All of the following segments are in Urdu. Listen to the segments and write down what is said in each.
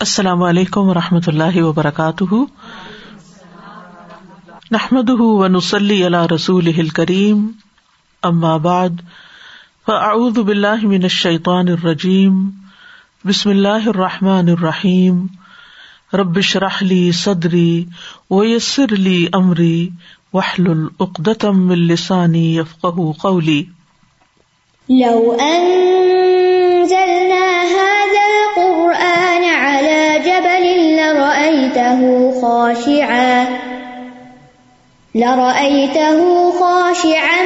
السلام علیکم و رحمۃ اللہ وبرکاتہ۔ نحمد ونسلی علی رسول کریم بعد، فاعوذ باللہ من الشیطان الرجیم۔ بسم اللہ الرحمٰن الرحیم۔ ربش رحلی صدری ویسر علی عمری وحل العقدم السانی یفق قولی۔ لو أنزلنا خاشعا. لرأيته خاشعا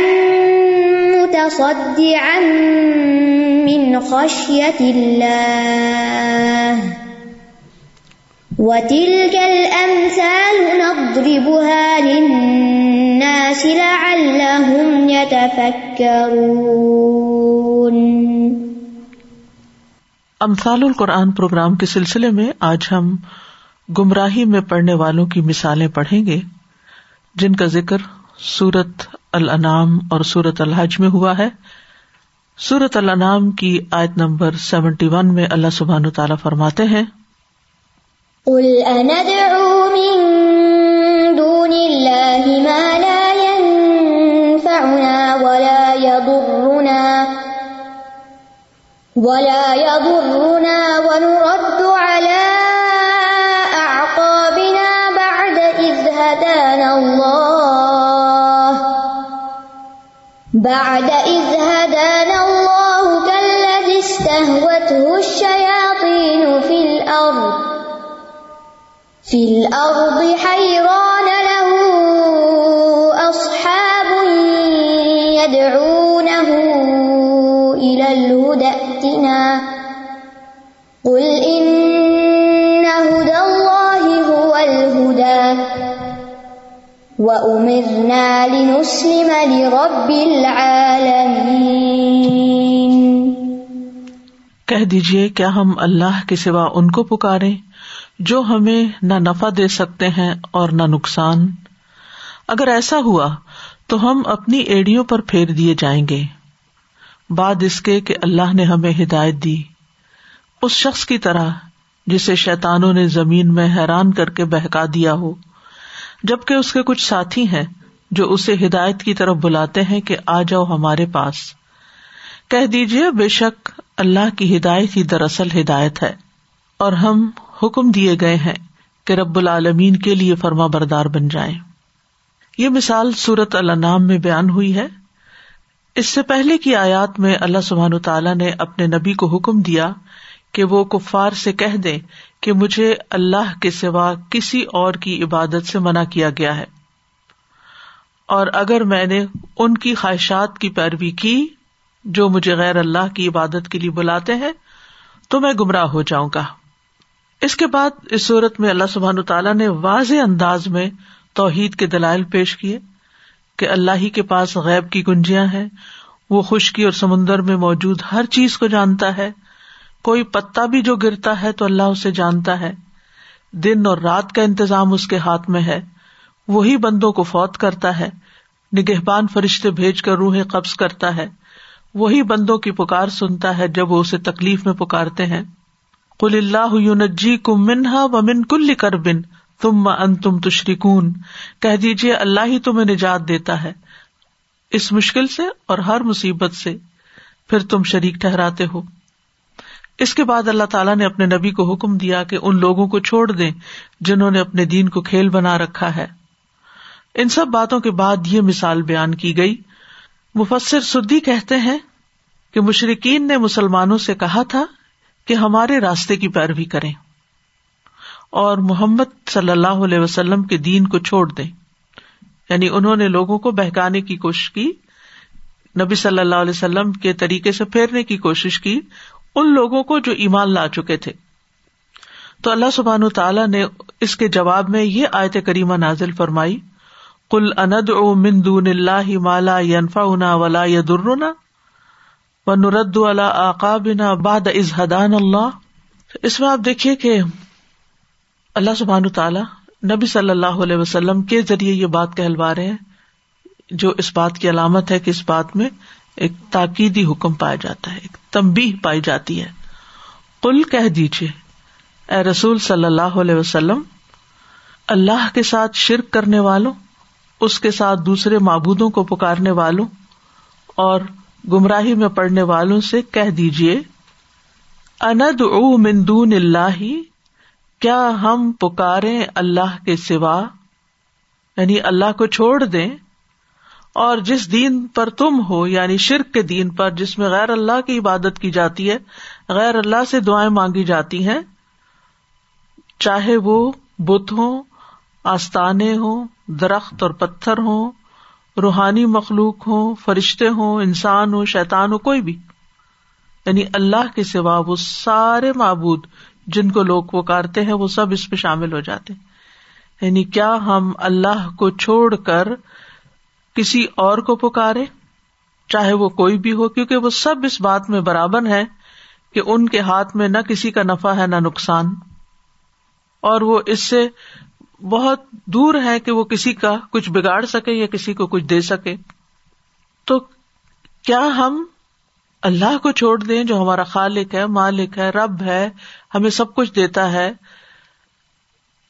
متصدعا من خشية الله. وتلك الأمثال نضربها للناس لعلهم يتفكرون. امثال القرآن پروگرام کے سلسلے میں آج ہم گمراہی میں پڑھنے والوں کی مثالیں پڑھیں گے، جن کا ذکر سورت الانام اور سورت الحج میں ہوا ہے۔ سورت الانام کی آیت نمبر سیونٹی ون میں اللہ سبحان تعالیٰ فرماتے ہیں، قل أندعو بعد إذ هدانا الله كالذي استهوته الشياطين في الأرض في الأرض حيران لنسلم لرب العالمين کہہ دیجیے کیا ہم اللہ کے سوا ان کو پکارے جو ہمیں نہ نفع دے سکتے ہیں اور نہ نقصان؟ اگر ایسا ہوا تو ہم اپنی ایڑیوں پر پھیر دیے جائیں گے۔ بعد اس کے کہ اللہ نے ہمیں ہدایت دی۔ اس شخص کی طرح جسے شیتانوں نے زمین میں حیران کر کے بہکا دیا ہو۔ جبکہ اس کے کچھ ساتھی ہیں جو اسے ہدایت کی طرف بلاتے ہیں کہ آ جاؤ ہمارے پاس۔ کہہ دیجیے بے شک اللہ کی ہدایت ہی دراصل ہدایت ہے۔ اور ہم حکم دیے گئے ہیں کہ رب العالمین کے لیے فرما بردار بن جائیں۔ یہ مثال سورت النام میں بیان ہوئی ہے۔ اس سے پہلے کی آیات میں اللہ سبحان تعالیٰ نے اپنے نبی کو حکم دیا کہ وہ کفار سے کہہ دے کہ مجھے اللہ کے سوا کسی اور کی عبادت سے منع کیا گیا ہے۔ اور اگر میں نے ان کی خواہشات کی پیروی کی جو مجھے غیر اللہ کی عبادت کے لیے بلاتے ہیں، تو میں گمراہ ہو جاؤں گا۔ اس کے بعد اس صورت میں اللہ سبحان تعالیٰ نے واضح انداز میں توحید کے دلائل پیش کیے کہ اللہ ہی کے پاس غیب کی گنجیاں ہیں، وہ خشکی اور سمندر میں موجود ہر چیز کو جانتا ہے۔ کوئی پتا بھی جو گرتا ہے تو اللہ اسے جانتا ہے۔ دن اور رات کا انتظام اس کے ہاتھ میں ہے۔ وہی بندوں کو فوت کرتا ہے، نگہبان فرشتے بھیج کر روحیں قبض کرتا ہے۔ وہی بندوں کی پکار سنتا ہے جب وہ اسے تکلیف میں پکارتے ہیں۔ کل اللہ جی کم منہا و من کل کر بن تم ان تم تشریکون کہہ دیجیے اللہ ہی تمہیں نجات دیتا ہے۔ اس مشکل سے اور ہر مصیبت سے پھر تم شریک ٹہراتے ہو۔ اس کے بعد اللہ تعالیٰ نے اپنے نبی کو حکم دیا کہ ان لوگوں کو چھوڑ دیں جنہوں نے اپنے دین کو کھیل بنا رکھا ہے۔ ان سب باتوں کے بعد یہ مثال بیان کی گئی۔ مفسر سدی کہتے ہیں کہ مشرقین نے مسلمانوں سے کہا تھا کہ ہمارے راستے کی پیروی کریں اور محمد صلی اللہ علیہ وسلم کے دین کو چھوڑ دیں۔ یعنی انہوں نے لوگوں کو بہکانے کی کوشش کی۔ نبی صلی اللہ علیہ وسلم کے طریقے سے پھیرنے کی کوشش کی۔ ان لوگوں کو جو ایمان لا چکے تھے۔ تو اللہ سبحان تعالیٰ نے اس کے جواب میں یہ آیت کریمہ نازل فرمائی۔ کل اند او مندون اللہ مالا ینفا انا ولا یدرنا و نرد اللہ آقاب باد از حدان اللہ اس میں آپ دیکھیے کہ اللہ سبحان تعالیٰ نبی صلی اللہ علیہ وسلم کے ذریعے یہ بات کہلوا رہے ہیں، جو اس بات کی علامت ہے کہ اس بات میں ایک تاکیدی حکم پایا جاتا ہے، ایک تمبی پائی جاتی ہے۔ کل کہہ دیجیے اے رسول صلی اللہ علیہ وسلم، اللہ کے ساتھ شرک کرنے والوں اس کے ساتھ دوسرے معبودوں کو پکارنے والوں اور گمراہی میں پڑنے والوں سے کہہ دیجیے اند او مندون اللہ کیا ہم پکارے اللہ کے سوا؟ یعنی اللہ کو چھوڑ دیں، اور جس دین پر تم ہو یعنی شرک کے دین پر، جس میں غیر اللہ کی عبادت کی جاتی ہے، غیر اللہ سے دعائیں مانگی جاتی ہیں، چاہے وہ بت ہوں آستانے ہوں درخت اور پتھر ہوں، روحانی مخلوق ہوں، فرشتے ہوں، انسان ہو شیتان ہو کوئی بھی۔ یعنی اللہ کے سوا وہ سارے معبود جن کو لوگ پکارتے ہیں، وہ سب اس پہ شامل ہو جاتے یعنی کیا ہم اللہ کو چھوڑ کر کسی اور کو پکارے؟ چاہے وہ کوئی بھی ہو، کیونکہ وہ سب اس بات میں برابر ہے کہ ان کے ہاتھ میں نہ کسی کا نفع ہے، نہ نقصان۔ اور وہ اس سے بہت دور ہے کہ وہ کسی کا کچھ بگاڑ سکے یا کسی کو کچھ دے سکے۔ تو کیا ہم اللہ کو چھوڑ دیں جو ہمارا خالق ہے، مالک ہے، رب ہے، ہمیں سب کچھ دیتا ہے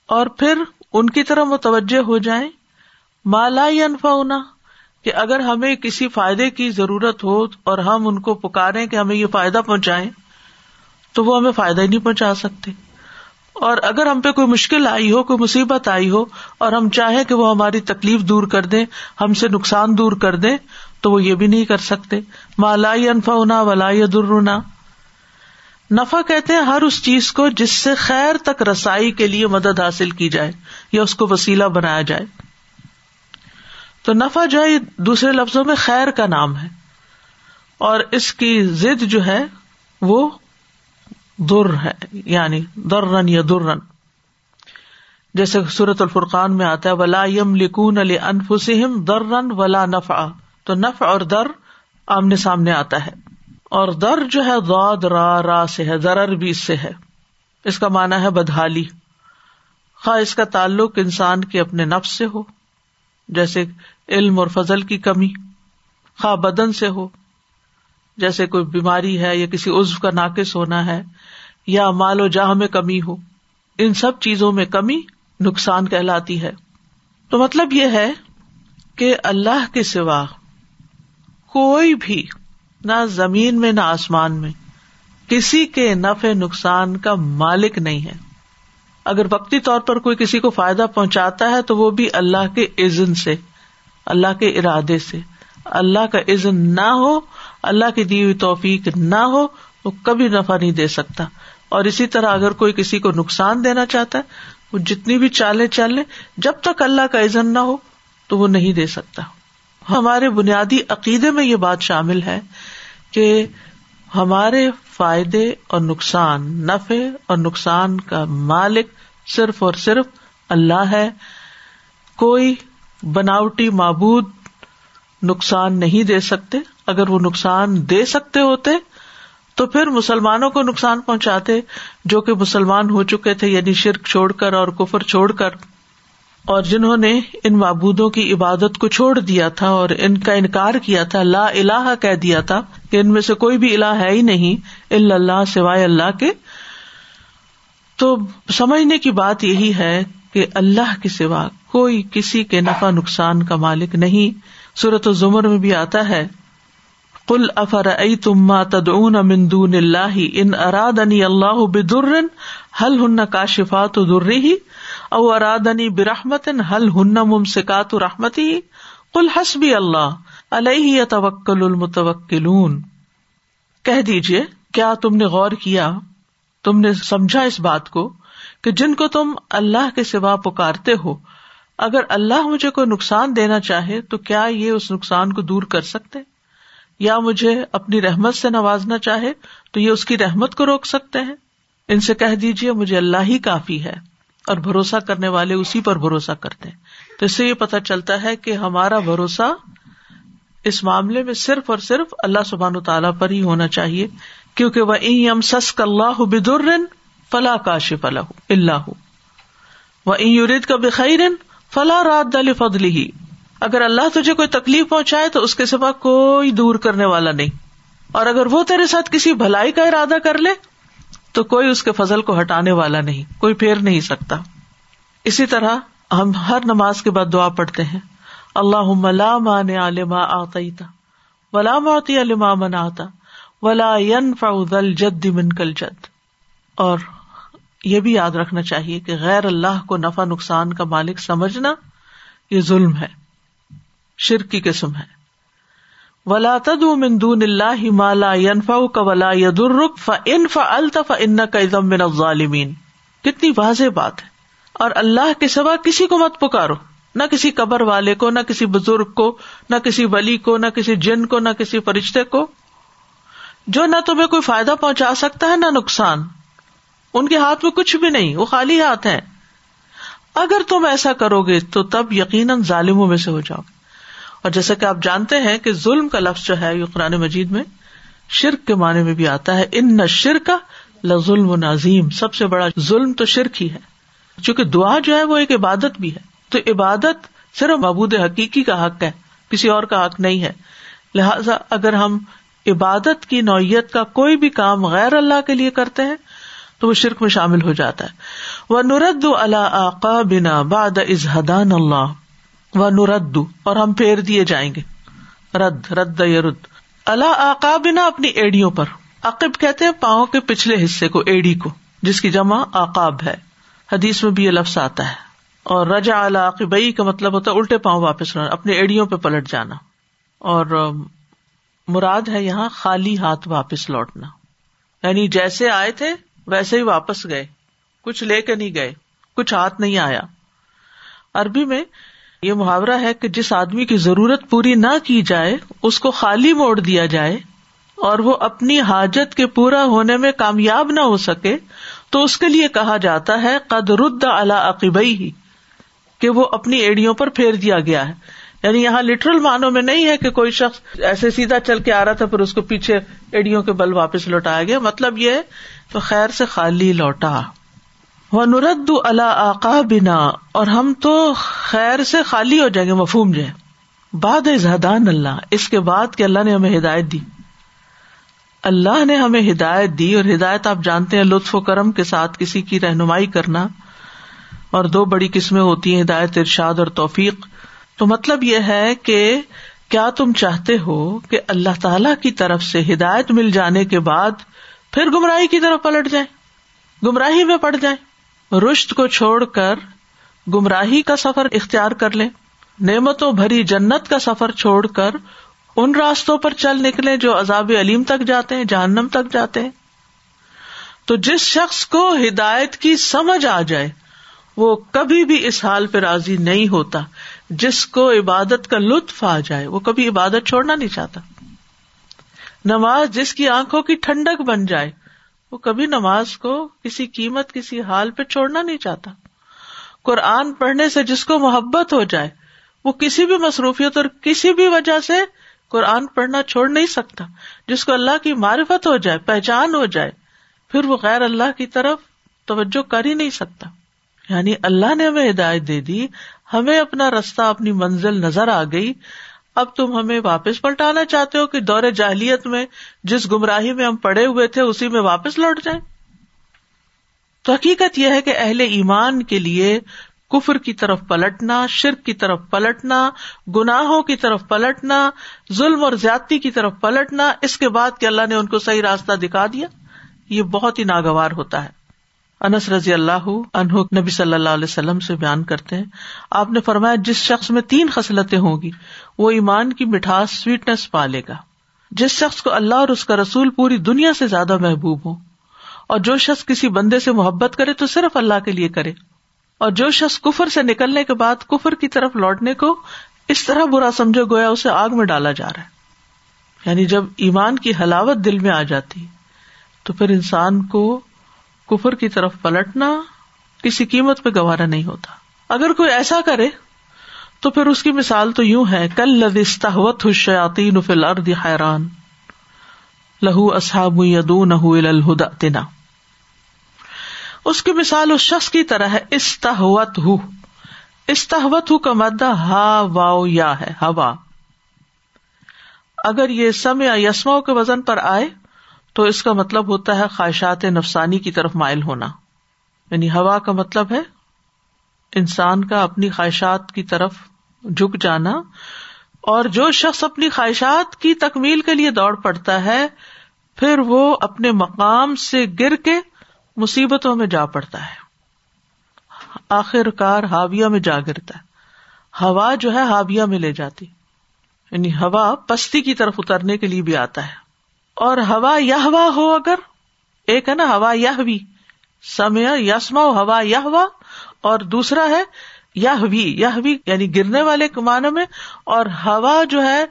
اور پھر ان کی طرح متوجہ ہو جائیں؟ مالا انفا ہونا کہ اگر ہمیں کسی فائدے کی ضرورت ہو اور ہم ان کو پکارے کہ ہمیں یہ فائدہ پہنچائے تو وہ ہمیں فائدہ ہی نہیں پہنچا سکتے۔ اور اگر ہم پہ کوئی مشکل آئی ہو، کوئی مصیبت آئی ہو اور ہم چاہیں کہ وہ ہماری تکلیف دور کر دیں، ہم سے نقصان دور کر دیں، تو وہ یہ بھی نہیں کر سکتے۔ مالا انفا ہونا ولا درنا نفع کہتے ہیں ہر اس چیز کو جس سے خیر تک رسائی کے لیے مدد حاصل کی جائے یا اس کو وسیلہ بنایا جائے۔ تو نفع جو ہے دوسرے لفظوں میں خیر کا نام ہے۔ اور اس کی ضد جو ہے، وہ در ہے یعنی درن یا درن۔ جیسے سورت الفرقان میں آتا ہے، ولا یم لکون علی انفسم درن ولا نفع تو نف اور در آمنے سامنے آتا ہے۔ اور در جو ہے دود را را سے ہے درر بھی اس سے ہے۔ اس کا مانا ہے بدحالی۔ خواہ اس کا تعلق انسان کے اپنے نفس سے ہو، جیسے علم اور فضل کی کمی۔ خواہ بدن سے ہو، جیسے کوئی بیماری ہے یا کسی عزو کا ناقص ہونا ہے یا مال و جاہ میں کمی ہو، ان سب چیزوں میں کمی نقصان کہلاتی ہے۔ تو مطلب یہ ہے کہ اللہ کے سوا کوئی بھی نہ زمین میں نہ آسمان میں کسی کے نفع نقصان کا مالک نہیں ہے۔ اگر وقتی طور پر کوئی کسی کو فائدہ پہنچاتا ہے تو وہ بھی اللہ کے عزن سے، اللہ کے ارادے سے۔ اللہ کا عزن نہ ہو، اللہ کی دی ہوئی توفیق نہ ہو تو کبھی نفع نہیں دے سکتا۔ اور اسی طرح اگر کوئی کسی کو نقصان دینا چاہتا ہے، وہ جتنی بھی چالے چال لے، جب تک اللہ کا عزن نہ ہو تو وہ نہیں دے سکتا۔ ہمارے بنیادی عقیدے میں یہ بات شامل ہے کہ ہمارے فائدے اور نقصان، نفع اور نقصان کا مالک صرف اور صرف اللہ ہے۔ کوئی بناوٹی معبود نقصان نہیں دے سکتے۔ اگر وہ نقصان دے سکتے ہوتے تو پھر مسلمانوں کو نقصان پہنچاتے جو کہ مسلمان ہو چکے تھے یعنی شرک چھوڑ کر اور کفر چھوڑ کر۔ اور جنہوں نے ان معبودوں کی عبادت کو چھوڑ دیا تھا اور ان کا انکار کیا تھا، لا الہ کہہ دیا تھا کہ ان میں سے کوئی بھی الہ ہے ہی نہیں اللہ سوائے اللہ کے۔ تو سمجھنے کی بات یہی ہے کہ اللہ کے سوا کوئی کسی کے نفع نقصان کا مالک نہیں۔ صورت و زمر میں بھی آتا ہے کل افر تما تدعون من دون اللہ ان اراد اللہ بدر حل ہن کا شفات ہی او ارادنی برحمت حل ہن ممسکات رحمتی کل حسبی اللہ علیہ توکل المتوکلون کہہ دیجیے کیا تم نے غور کیا تم نے سمجھا اس بات کو کہ جن کو تم اللہ کے سوا پکارتے ہو اگر اللہ مجھے کوئی نقصان دینا چاہے تو کیا یہ اس نقصان کو دور کر سکتے یا مجھے اپنی رحمت سے نوازنا چاہے تو یہ اس کی رحمت کو روک سکتے ہیں؟ ان سے کہہ دیجیے مجھے اللہ ہی کافی ہے اور بھروسہ کرنے والے اسی پر بھروسہ کرتے ہیں۔ تو اس سے یہ پتا چلتا ہے کہ ہمارا بھروسہ اس معاملے میں صرف اور صرف اللہ سبحان تعالیٰ پر ہی ہونا چاہیے، کیونکہ وہ ام سسک اللہ بدر فلاح کاش فلاح اللہ وہ یورید کا بخیر فلاح رات دل فضل ہی اگر اللہ تجھے کوئی تکلیف پہنچائے تو اس کے سوا کوئی دور کرنے والا نہیں۔ اور اگر وہ تیرے ساتھ کسی بھلائی کا ارادہ کر لے، تو کوئی اس کے فضل کو ہٹانے والا نہیں، کوئی پھیر نہیں سکتا۔ اسی طرح ہم ہر نماز کے بعد دعا پڑھتے ہیں اللہ لا مان علما آتا ولا موتی علما من آتا ولا فل جد من کل جد۔ اور یہ بھی یاد رکھنا چاہیے کہ غیر اللہ کو نفع نقصان کا مالک سمجھنا یہ ظلم ہے۔ شرک کی قسم ہے۔ ولا تد من دون اللہ مالا ینفا کا ولا ید الرق ان الطف ان کا من الظالمین کتنی واضح بات ہے۔ اور اللہ کے سوا کسی کو مت پکارو۔ نہ کسی قبر والے کو، نہ کسی بزرگ کو، نہ کسی ولی کو، نہ کسی جن کو، نہ کسی فرشتے کو۔ جو نہ تمہیں کوئی فائدہ پہنچا سکتا ہے، نہ نقصان۔ ان کے ہاتھ میں کچھ بھی نہیں، وہ خالی ہاتھ ہیں۔ اگر تم ایسا کرو گے تو تب یقیناً ظالموں میں سے ہو جاؤ گے۔ اور جیسا کہ آپ جانتے ہیں کہ ظلم کا لفظ جو ہے یہ قرآن مجید میں شرک کے معنی میں بھی آتا ہے۔ ان نہ شرک ظلم و نظیم سب سے بڑا ظلم تو شرک ہی ہے۔ چونکہ دعا جو ہے وہ ایک عبادت بھی ہے۔ تو عبادت صرف مبود حقیقی کا حق ہے، کسی اور کا حق نہیں ہے۔ لہذا اگر ہم عبادت کی نوعیت کا کوئی بھی کام غیر اللہ کے لیے کرتے ہیں، تو وہ شرک میں شامل ہو جاتا ہے۔ وہ نرد اللہ آقا بنا باد ازہدان اللہ و نرد اور ہم پھیر دیے جائیں گے۔ رد رد رد۔ اللہ آقا بنا اپنی ایڑیوں پر۔ عقب کہتے ہیں پاؤں کے پچھلے حصے کو، ایڑی کو، جس کی جمع آکاب ہے۔ حدیث میں بھی یہ لفظ آتا ہے۔ اور رجا علاقبئی کا مطلب ہوتا ہے الٹے پاؤں واپس رہنا اپنے ایڑیوں پہ پلٹ جانا۔ اور مراد ہے یہاں خالی ہاتھ واپس لوٹنا۔ یعنی جیسے آئے تھے، ویسے ہی واپس گئے۔ کچھ لے کے نہیں گئے، کچھ ہاتھ نہیں آیا۔ عربی میں یہ محاورہ ہے کہ جس آدمی کی ضرورت پوری نہ کی جائے، اس کو خالی موڑ دیا جائے اور وہ اپنی حاجت کے پورا ہونے میں کامیاب نہ ہو سکے، تو اس کے لیے کہا جاتا ہے، قد رد عقبئی ہی کہ وہ اپنی ایڑیوں پر پھیر دیا گیا ہے۔ یعنی یہاں لٹرل معنوں میں نہیں ہے کہ کوئی شخص ایسے سیدھا چل کے آ رہا تھا، پھر اس کو پیچھے ایڑیوں کے بل واپس لوٹایا گیا۔ مطلب یہ تو خیر سے خالی لوٹا۔ وہ نرد اللہ آقا بنا اور ہم تو خیر سے خالی ہو جائیں گے، مفہوم جو ہے۔ باد زہدان اللہ، اس کے بعد کہ اللہ نے ہمیں ہدایت دی۔ اللہ نے ہمیں ہدایت دی، اور ہدایت آپ جانتے ہیں، لطف و کرم کے ساتھ کسی کی رہنمائی کرنا۔ اور دو بڑی قسمیں ہوتی ہیں، ہدایت، ارشاد اور توفیق۔ تو مطلب یہ ہے کہ کیا تم چاہتے ہو کہ اللہ تعالی کی طرف سے ہدایت مل جانے کے بعد پھر گمراہی کی طرف پلٹ جائیں؟ گمراہی میں پڑ جائیں۔ رشت کو چھوڑ کر گمراہی کا سفر اختیار کر لیں، نعمتوں بھری جنت کا سفر چھوڑ کر ان راستوں پر چل نکلے جو عذاب علیم تک جاتے ہیں، جہنم تک جاتے ہیں۔ تو جس شخص کو ہدایت کی سمجھ آ جائے، وہ کبھی بھی اس حال پہ راضی نہیں ہوتا جس کو عبادت کا لطف آ جائے۔ وہ کبھی عبادت چھوڑنا نہیں چاہتا۔ نماز جس کی آنکھوں کی ٹھنڈک بن جائے وہ کبھی نماز کو کسی قیمت، کسی حال پہ چھوڑنا نہیں چاہتا۔ قرآن پڑھنے سے جس کو محبت ہو جائے، وہ کسی بھی مصروفیت اور کسی بھی وجہ سے قرآن پڑھنا چھوڑ نہیں سکتا۔ جس کو اللہ کی معرفت ہو جائے، پہچان ہو جائے، پھر وہ غیر اللہ کی طرف توجہ کر ہی نہیں سکتا۔ یعنی اللہ نے ہمیں ہدایت دے دی، ہمیں اپنا رستہ، اپنی منزل نظر آ گئی۔ اب تم ہمیں واپس پلٹانا چاہتے ہو کہ دور جاہلیت میں جس گمراہی میں ہم پڑے ہوئے تھے اسی میں واپس لوٹ جائیں؟ تو حقیقت یہ ہے کہ اہل ایمان کے لیے کفر کی طرف پلٹنا، شرک کی طرف پلٹنا، گناہوں کی طرف پلٹنا، ظلم اور زیادتی کی طرف پلٹنا، اس کے بعد کہ اللہ نے ان کو صحیح راستہ دکھا دیا، یہ بہت ہی ناگوار ہوتا ہے۔ انس رضی اللہ انہ نبی صلی اللہ علیہ وسلم سے بیان کرتے ہیں۔ آپ نے فرمایا جس شخص میں تین خصلتیں ہوں گی وہ ایمان کی مٹھاس سویٹنس پالے گا۔ جس شخص کو اللہ اور اس کا رسول پوری دنیا سے زیادہ محبوب ہو اور جو شخص کسی بندے سے محبت کرے تو صرف اللہ کے لیے کرے۔ اور جو شخص کفر سے نکلنے کے بعد کفر کی طرف لوٹنے کو اس طرح برا سمجھو گویا اسے آگ میں ڈالا جا رہا ہے۔ یعنی جب ایمان کی حلاوت دل میں آ جاتی، تو پھر انسان کو کفر کی طرف پلٹنا کسی قیمت پہ گوارا نہیں ہوتا۔ اگر کوئی ایسا کرے تو پھر اس کی مثال تو یوں ہے کل لدستحوت حشیاتی نفل ارد حیران، لہو اصحاب یدون الہدا تنا اس کی مثال اس شخص کی طرح ہے استحوت ہو استحوت ہو کا مدہ ہا، واؤ، یا ہے، ہوا۔ اگر یہ سم یا یسما کے وزن پر آئے، تو اس کا مطلب ہوتا ہے خواہشات نفسانی کی طرف مائل ہونا۔ یعنی ہوا کا مطلب ہے، انسان کا اپنی خواہشات کی طرف جھک جانا اور جو شخص اپنی خواہشات کی تکمیل کے لیے دوڑ پڑتا ہے، پھر وہ اپنے مقام سے گر کے مصیبتوں میں جا پڑتا ہے۔ آخر کار ہاویہ میں جا گرتا ہے۔ ہوا جو ہے ہاویہ میں لے جاتی۔ یعنی ہوا پستی کی طرف اترنے کے لیے بھی آتا ہے۔ اور ہوا یا ہوا ہو اگر، ایک ہے نا، ہوا یہ بھی سمیا یسما ہوا یا ہوا اور دوسرا ہے یہ بھی یعنی گرنے والے کمانوں میں، اور ہوا جو ہے،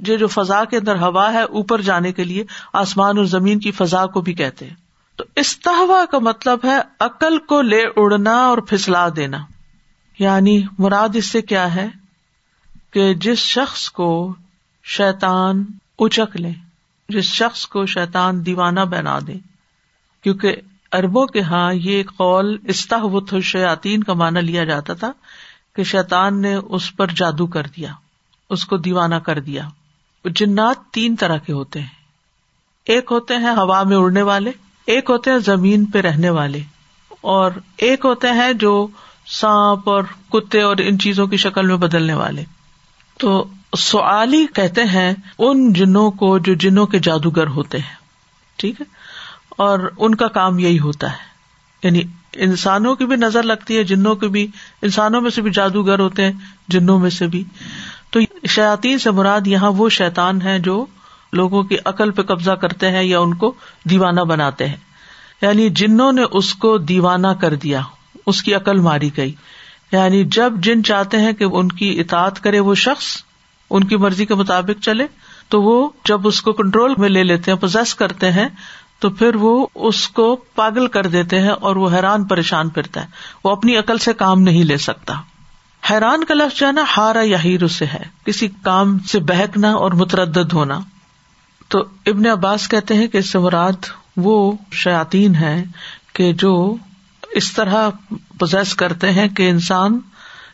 جو جو فضا کے اندر ہوا ہے اوپر جانے کے لیے، آسمان اور زمین کی فضا کو بھی کہتے ہیں۔ تو استحوا کا مطلب ہے عقل کو لے اڑنا اور پھسلا دینا۔ یعنی مراد اس سے کیا ہے؟ کہ جس شخص کو شیتان اچک لے، جس شخص کو شیتان دیوانہ بنا دے۔ کیونکہ اربوں کے ہاں یہ قول استحوت شیاتین کا مانا لیا جاتا تھا کہ شیتان نے اس پر جادو کر دیا، اس کو دیوانہ کر دیا۔ جنات تین طرح کے ہوتے ہیں۔ ایک ہوتے ہیں ہوا میں اڑنے والے، ایک ہوتے ہیں زمین پہ رہنے والے۔ اور ایک ہوتے ہیں جو سانپ اور کتے اور ان چیزوں کی شکل میں بدلنے والے۔ تو سوالی کہتے ہیں ان جنوں کو جو جنوں کے جادوگر ہوتے ہیں۔ ٹھیک ہے؟ اور ان کا کام یہی ہوتا ہے۔ یعنی انسانوں کی بھی نظر لگتی ہے، جنوں کی بھی، انسانوں میں سے بھی جادوگر ہوتے ہیں، جنوں میں سے بھی۔ تو شیاتی سے مراد یہاں وہ شیتان ہے جو لوگوں کی عقل پہ قبضہ کرتے ہیں یا ان کو دیوانہ بناتے ہیں۔ یعنی جنوں نے اس کو دیوانہ کر دیا، اس کی عقل ماری گئی۔ یعنی جب جن چاہتے ہیں کہ ان کی اطاعت کرے وہ شخص، ان کی مرضی کے مطابق چلے، تو وہ جب اس کو کنٹرول میں لے لیتے ہیں پوزیس کرتے ہیں تو پھر وہ اس کو پاگل کر دیتے ہیں اور وہ حیران پریشان پھرتا ہے۔ وہ اپنی عقل سے کام نہیں لے سکتا۔ حیران کا لفظ جو ہے نا ہارا یا ہیر سے ہے۔ کسی کام سے بہکنا اور متردد ہونا۔ تو ابن عباس کہتے ہیں کہ اس سے مراد وہ شاطین ہے کہ جو اس طرح پوزیس کرتے ہیں کہ انسان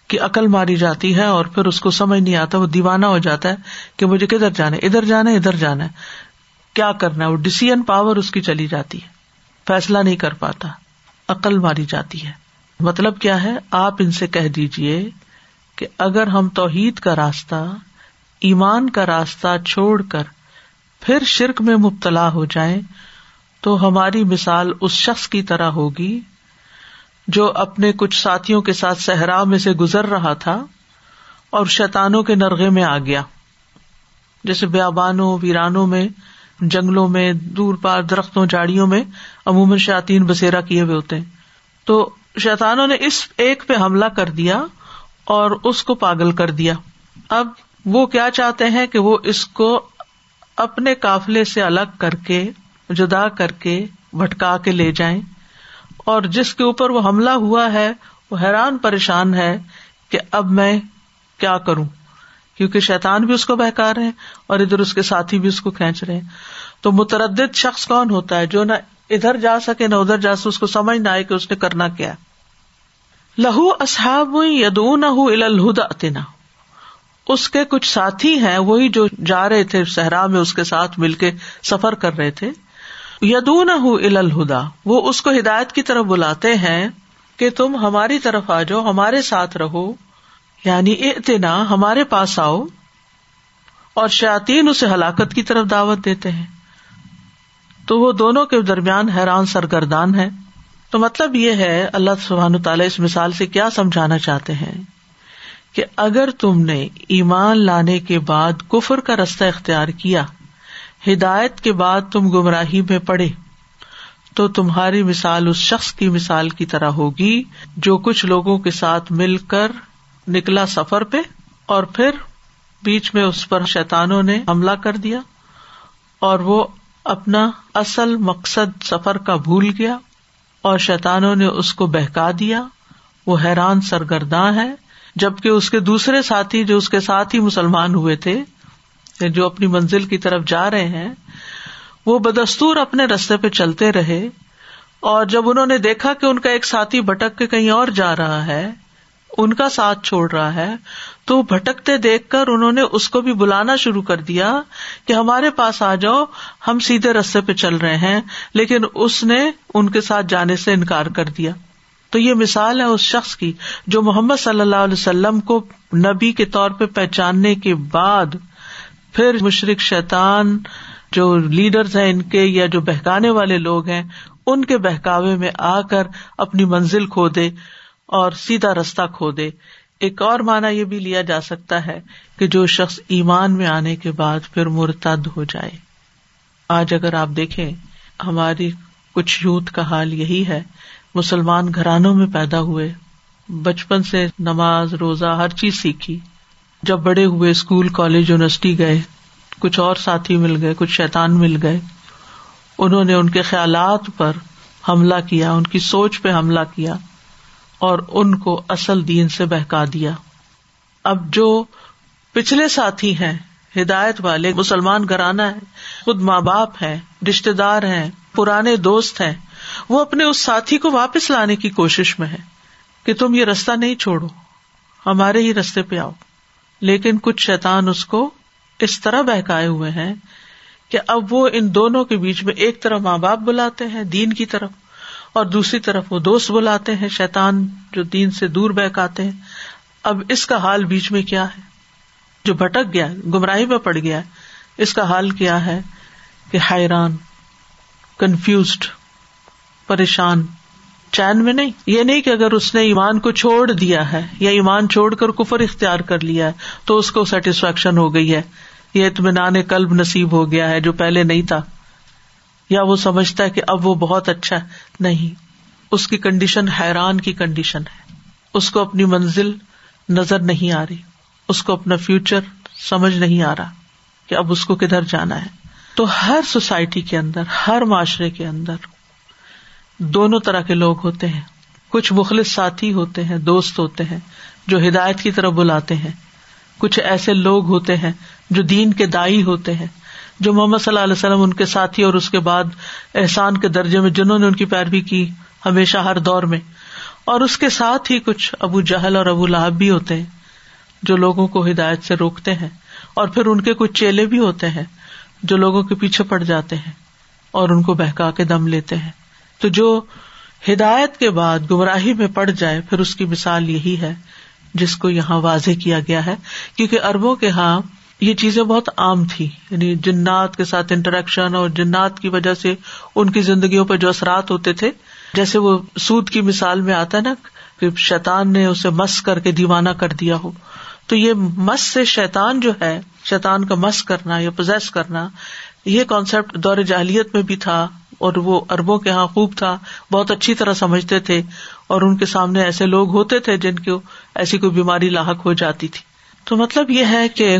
کی عقل ماری جاتی ہے اور پھر اس کو سمجھ نہیں آتا، وہ دیوانہ ہو جاتا ہے کہ مجھے کدھر جانا ہے، ادھر جانا ہے، ادھر جانا ہے۔ کیا کرنا ہے؟ وہ ڈسیزن پاور اس کی چلی جاتی ہے۔ فیصلہ نہیں کر پاتا۔ عقل ماری جاتی ہے۔ مطلب کیا ہے؟ آپ ان سے کہہ دیجیے کہ اگر ہم توحید کا راستہ، ایمان کا راستہ چھوڑ کر پھر شرک میں مبتلا ہو جائیں، تو ہماری مثال اس شخص کی طرح ہوگی جو اپنے کچھ ساتھیوں کے ساتھ صحرا میں سے گزر رہا تھا اور شیتانوں کے نرغے میں آ گیا۔ جیسے بیابانوں، ویرانوں میں جنگلوں میں، دور پار درختوں جاڑیوں میں عموماً شاطین بسیرا کیے ہوئے ہوتے ہیں۔ تو شیتانوں نے اس ایک پہ حملہ کر دیا اور اس کو پاگل کر دیا۔ اب وہ کیا چاہتے ہیں کہ وہ اس کو اپنے قافلے سے الگ کر کے، جدا کر کے، بھٹکا کے لے جائیں۔ اور جس کے اوپر وہ حملہ ہوا ہے، وہ حیران پریشان ہے کہ اب میں کیا کروں۔ کیونکہ شیتان بھی اس کو بہکا رہے ہیں اور ادھر اس کے ساتھی بھی اس کو کھینچ رہے ہیں۔ تو متردد شخص کون ہوتا ہے جو نہ ادھر جا سکے نہ ادھر جا سکے، اس کو سمجھ نہ آئے کہ اس نے کرنا کیا لہو اصحاب یدون الہدا اتنا اس کے کچھ ساتھی ہیں، وہی جو جا رہے تھے صحرا میں اس کے ساتھ مل کے سفر کر رہے تھے۔ یدون الہدا وہ اس کو ہدایت کی طرف بلاتے ہیں کہ تم ہماری طرف آ جاؤ، ہمارے ساتھ رہو۔ یعنی اتنا ہمارے پاس آؤ اور شاطین اسے ہلاکت کی طرف دعوت دیتے ہیں۔ تو وہ دونوں کے درمیان حیران سرگردان ہے تو مطلب یہ ہے، اللہ سبحان تعالیٰ اس مثال سے کیا سمجھانا چاہتے ہیں؟ کہ اگر تم نے ایمان لانے کے بعد کفر کا رستہ اختیار کیا، ہدایت کے بعد تم گمراہی میں پڑے، تو تمہاری مثال اس شخص کی مثال کی طرح ہوگی جو کچھ لوگوں کے ساتھ مل کر نکلا سفر پہ اور پھر بیچ میں اس پر شیتانوں نے حملہ کر دیا اور وہ اپنا اصل مقصد سفر کا بھول گیا اور شیتانوں نے اس کو بہکا دیا۔ وہ حیران سرگرداں ہے جبکہ اس کے دوسرے ساتھی جو اس کے ساتھ ہی مسلمان ہوئے تھے یعنی جو اپنی منزل کی طرف جا رہے ہیں، وہ بدستور اپنے رستے پہ چلتے رہے اور جب انہوں نے دیکھا کہ ان کا ایک ساتھی بھٹک کے کہیں اور جا رہا ہے ان کا ساتھ چھوڑ رہا ہے، تو بھٹکتے دیکھ کر انہوں نے اس کو بھی بلانا شروع کر دیا کہ ہمارے پاس آ جاؤ، ہم سیدھے رستے پہ چل رہے ہیں، لیکن اس نے ان کے ساتھ جانے سے انکار کر دیا۔ تو یہ مثال ہے اس شخص کی جو محمد صلی اللہ علیہ وسلم کو نبی کے طور پہ پہچاننے کے بعد پھر مشرق شیطان جو لیڈرز ہیں ان کے یا جو بہکانے والے لوگ ہیں، ان کے بہکاوے میں آ کر اپنی منزل کھو دے۔ اور سیدھا رستہ کھو دے ایک اور مانا یہ بھی لیا جا سکتا ہے کہ جو شخص ایمان میں آنے کے بعد پھر مرتد ہو جائے۔ آج اگر آپ دیکھیں، ہماری کچھ یوتھ کا حال یہی ہے، مسلمان گھرانوں میں پیدا ہوئے، بچپن سے نماز، روزہ، ہر چیز سیکھی۔ جب بڑے ہوئے، اسکول، کالج، یونیورسٹی گئے، کچھ اور ساتھی مل گئے، کچھ شیتان مل گئے۔ انہوں نے ان کے خیالات پر حملہ کیا، ان کی سوچ پہ حملہ کیا۔ اور ان کو اصل دین سے بہکا دیا۔ اب جو پچھلے ساتھی ہیں، ہدایت والے، مسلمان گھرانا ہے خود ماں باپ ہے رشتے دار ہیں، پرانے دوست ہیں، وہ اپنے اس ساتھی کو واپس لانے کی کوشش میں ہے کہ تم یہ رستہ نہیں چھوڑو، ہمارے ہی رستے پہ آؤ۔ لیکن کچھ شیتان اس کو اس طرح بہکائے ہوئے ہیں کہ اب وہ ان دونوں کے بیچ میں ایک طرف ماں باپ بلاتے ہیں، دین کی طرف۔ اور دوسری طرف وہ دوست بلاتے ہیں شیتان جو دین سے دور بہکاتے ہیں۔ اب اس کا حال بیچ میں کیا ہے؟ جو بھٹک گیا، گمراہی میں پڑ گیا، اس کا حال کیا ہے کہ حیران کنفیوزڈ پریشان، چین میں نہیں۔ یہ نہیں کہ اگر اس نے ایمان کو چھوڑ دیا ہے یا ایمان چھوڑ کر کفر اختیار کر لیا ہے، تو اس کو سیٹسفیکشن ہو گئی ہے۔ یہ اطمینان کلب نصیب ہو گیا ہے جو پہلے نہیں تھا۔ یا وہ سمجھتا ہے کہ اب وہ بہت اچھا ہے۔ نہیں۔ اس کی کنڈیشن حیران کی کنڈیشن ہے۔ اس کو اپنی منزل نظر نہیں آ رہی۔ اس کو اپنا فیوچر سمجھ نہیں آ رہا کہ اب اس کو کدھر جانا ہے۔ تو ہر سوسائٹی کے اندر، ہر معاشرے کے اندر دونوں طرح کے لوگ ہوتے ہیں۔ کچھ مخلص ساتھی ہوتے ہیں، دوست ہوتے ہیں، جو ہدایت کی طرف بلاتے ہیں۔ کچھ ایسے لوگ ہوتے ہیں جو دین کے دائی ہوتے ہیں۔ جو محمد صلی اللہ علیہ وسلم ان کے ساتھی اور اس کے بعد احسان کے درجے میں جنہوں نے ان کی پیروی کی ہمیشہ ہر دور میں۔ اور اس کے ساتھ ہی کچھ ابو جہل اور ابو لہب بھی ہوتے ہیں جو لوگوں کو ہدایت سے روکتے ہیں اور پھر ان کے کچھ چیلے بھی ہوتے ہیں جو لوگوں کے پیچھے پڑ جاتے ہیں اور ان کو بہکا کے دم لیتے ہیں۔ تو جو ہدایت کے بعد گمراہی میں پڑ جائے، پھر اس کی مثال یہی ہے جس کو یہاں واضح کیا گیا ہے، کیونکہ اربوں کے یہاں یہ چیزیں بہت عام تھی یعنی جنات کے ساتھ انٹریکشن اور جنات کی وجہ سے ان کی زندگیوں پہ جو اثرات ہوتے تھے، جیسے وہ سود کی مثال میں آتا ہے نا کہ شیتان نے اسے مس کر کے دیوانہ کر دیا ہو۔ تو یہ مس سے شیتان جو ہے شیتان کا مس کرنا یا پوزیس کرنا، یہ کانسیپٹ دور جاہلیت میں بھی تھا اور وہ اربوں کے یہاں خوب تھا، بہت اچھی طرح سمجھتے تھے اور ان کے سامنے ایسے لوگ ہوتے تھے جن کو ایسی کوئی بیماری لاحق ہو جاتی تھی۔ تو مطلب یہ ہے کہ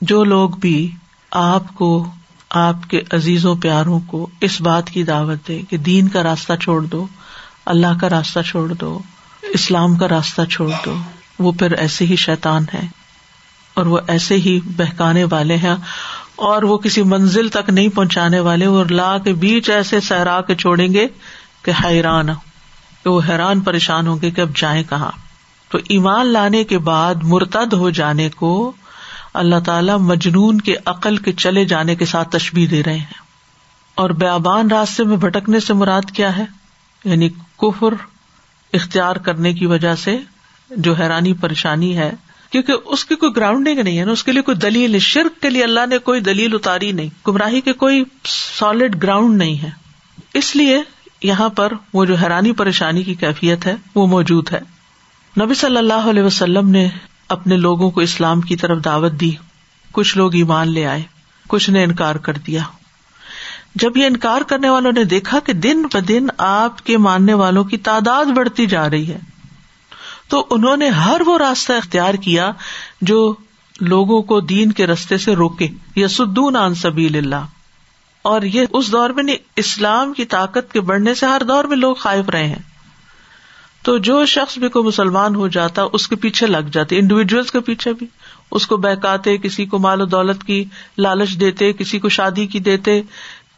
جو لوگ بھی آپ کو، آپ کے عزیزوں، پیاروں کو اس بات کی دعوت دے کہ دین کا راستہ چھوڑ دو، اللہ کا راستہ چھوڑ دو، اسلام کا راستہ چھوڑ دو، وہ پھر ایسے ہی شیتان ہے اور وہ ایسے ہی بہکانے والے ہیں اور وہ کسی منزل تک نہیں پہنچانے والے، وہ لا کے بیچ ایسے سہرا کے چھوڑیں گے کہ حیران کہ وہ حیران پریشان ہوں گے کہ اب جائیں کہاں۔ تو ایمان لانے کے بعد مرتد ہو جانے کو اللہ تعالی مجنون کے عقل کے چلے جانے کے ساتھ تشبیح دے رہے ہیں۔ اور بیابان راستے میں بھٹکنے سے مراد کیا ہے؟ یعنی کفر اختیار کرنے کی وجہ سے جو حیرانی پریشانی ہے، کیونکہ اس کی کوئی گراؤنڈنگ نہیں ہے نا، اس کے لیے کوئی دلیل شرک کے لیے اللہ نے کوئی دلیل اتاری نہیں۔ گمراہی کے کوئی سالڈ گراؤنڈ نہیں ہے۔ اس لیے یہاں پر وہ جو حیرانی پریشانی کی کیفیت ہے، وہ موجود ہے۔ نبی صلی اللہ علیہ وسلم نے اپنے لوگوں کو اسلام کی طرف دعوت دی۔ کچھ لوگ ایمان لے آئے، کچھ نے انکار کر دیا۔ جب یہ انکار کرنے والوں نے دیکھا کہ دن ب دن آپ کے ماننے والوں کی تعداد بڑھتی جا رہی ہے، تو انہوں نے ہر وہ راستہ اختیار کیا جو لوگوں کو دین کے رستے سے روکے۔ یا سدون عن سبیل اللہ۔ اور یہ اس دور میں نہیں، اسلام کی طاقت کے بڑھنے سے ہر دور میں لوگ خائف رہے ہیں۔ تو جو شخص بھی کوئی مسلمان ہو جاتا، اس کے پیچھے لگ جاتے انڈیویجلس کے پیچھے بھی۔ اس کو بہکاتے، کسی کو مال و دولت کی لالچ دیتے، کسی کو شادی کی دیتے،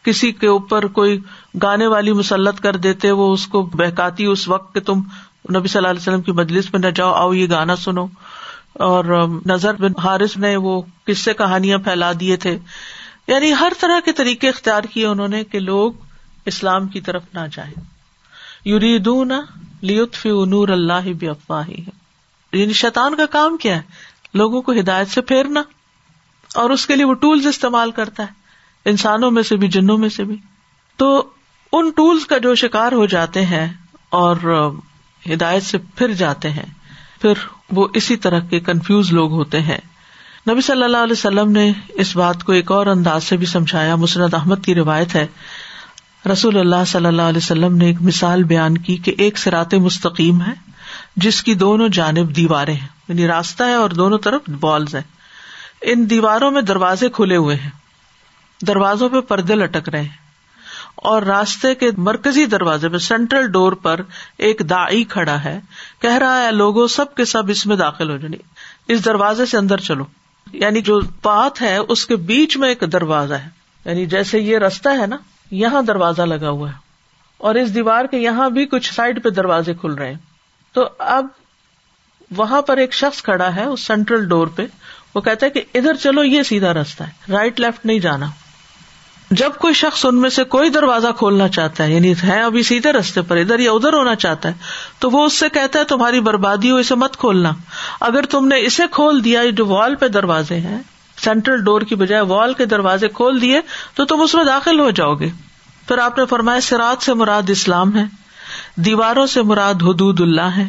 کسی کے اوپر کوئی گانے والی مسلط کر دیتے، وہ اس کو بہکاتی، اس وقت کہ تم نبی صلی اللہ علیہ وسلم کی مجلس میں نہ جاؤ، آؤ یہ گانا سنو۔ اور نظر بن حارث نے وہ قصے، کہانیاں پھیلا دیے تھے۔ یعنی ہر طرح کے طریقے اختیار کیے انہوں نے کہ لوگ اسلام کی طرف نہ جائیں۔ یوریدون لیتف نور اللہ بھی افواہی یعنی شیطان کا کام کیا ہے؟ لوگوں کو ہدایت سے پھیرنا اور اس کے لیے وہ ٹولس استعمال کرتا ہے، انسانوں میں سے بھی، جنوں میں سے بھی۔ تو ان ٹولس کا جو شکار ہو جاتے ہیں اور ہدایت سے پھر جاتے ہیں، پھر وہ اسی طرح کے کنفیوز لوگ ہوتے ہیں۔ نبی صلی اللہ علیہ وسلم نے اس بات کو ایک اور انداز سے بھی سمجھایا مسرد احمد کی روایت ہے۔ رسول اللہ صلی اللہ علیہ وسلم نے ایک مثال بیان کی کہ ایک سرات مستقیم ہے، جس کی دونوں جانب دیواریں ہیں۔ یعنی راستہ ہے اور دونوں طرف بالز ہیں۔ ان دیواروں میں دروازے کھلے ہوئے ہیں۔ دروازوں پہ پردے لٹک رہے ہیں۔ اور راستے کے مرکزی دروازے پہ سینٹرل ڈور پر ایک دائی کھڑا ہے۔ کہہ رہا ہے، لوگوں، سب کے سب اس میں داخل ہو جائیں۔ اس دروازے سے اندر چلو۔ یعنی جو پات ہے، اس کے بیچ میں ایک دروازہ ہے۔ یعنی جیسے یہ رستہ ہے نا یہاں دروازہ لگا ہوا ہے اور اس دیوار کے یہاں بھی کچھ سائڈ پہ دروازے کھل رہے ہیں۔ تو اب وہاں پر ایک شخص کھڑا ہے اس سینٹرل ڈور پہ۔ وہ کہتا ہے کہ ادھر چلو، یہ سیدھا راستہ ہے۔ رائٹ، لیفٹ نہیں جانا۔ جب کوئی شخص ان میں سے کوئی دروازہ کھولنا چاہتا ہے یعنی ہے ابھی سیدھے رستے پر، ادھر یا ادھر ہونا چاہتا ہے، تو وہ اس سے کہتا ہے، تمہاری بربادی ہو، اسے مت کھولنا۔ اگر تم نے اسے کھول دیا جو وال پہ دروازے ہیں سینٹرل ڈور کی بجائے وال کے دروازے کھول دیے تو تم اس میں داخل ہو جاؤ گے۔ پھر آپ نے فرمایا سرات سے مراد اسلام ہے، دیواروں سے مراد حدود اللہ ہے۔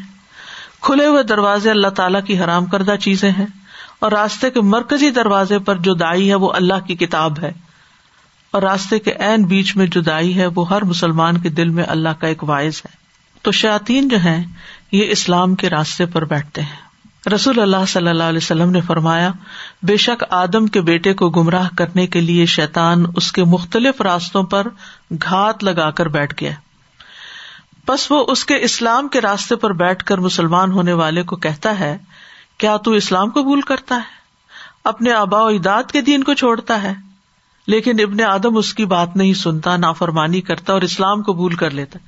کھلے ہوئے دروازے اللہ تعالیٰ کی حرام کردہ چیزیں ہیں اور راستے کے مرکزی دروازے پر جو دائی ہے وہ اللہ کی کتاب ہے۔ اور راستے کے عین بیچ میں جو دائی ہے وہ ہر مسلمان کے دل میں اللہ کا ایک واعض ہے۔ تو شاطین جو ہے یہ اسلام کے راستے پر بیٹھتے ہیں۔ رسول اللہ صلی اللہ علیہ وسلم نے فرمایا، بے شک آدم کے بیٹے کو گمراہ کرنے کے لیے شیطان اس کے مختلف راستوں پر گھات لگا کر بیٹھ گیا۔ بس وہ اس کے اسلام کے راستے پر بیٹھ کر مسلمان ہونے والے کو کہتا ہے، کیا تو اسلام قبول کرتا ہے؟ اپنے آبا و اجداد کے دین کو چھوڑتا ہے۔ لیکن ابن آدم اس کی بات نہیں سنتا، نافرمانی کرتا اور اسلام قبول کر لیتا۔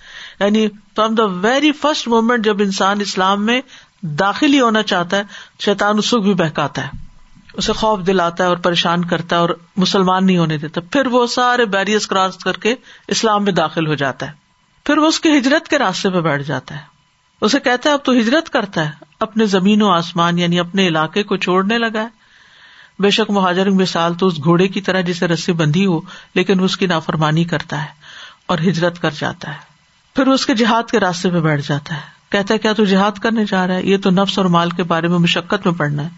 یعنی from the very first moment جب انسان اسلام میں داخل ہی ہونا چاہتا ہے، شیطان اس بھی بہکاتا ہے۔ اسے خوف دلاتا ہے اور پریشان کرتا ہے اور مسلمان نہیں ہونے دیتا۔ پھر وہ سارے بیریئر کراس کر کے اسلام میں داخل ہو جاتا ہے۔ پھر وہ اس کی ہجرت کے راستے پہ بیٹھ جاتا ہے۔ اسے کہتا ہے، اب تو ہجرت کرتا ہے۔ اپنے زمین و آسمان یعنی اپنے علاقے کو چھوڑنے لگا ہے۔ بے شک مہاجر مثال تو اس گھوڑے کی طرح جسے رسی بندھی ہو، لیکن اس کی نافرمانی کرتا ہے اور ہجرت کر جاتا ہے۔ پھر اس کے جہاد کے راستے پہ بیٹھ جاتا ہے۔ کہتا ہے، کیا تو جہاد کرنے جا رہا ہے؟ یہ تو نفس اور مال کے بارے میں مشقت میں پڑنا ہے۔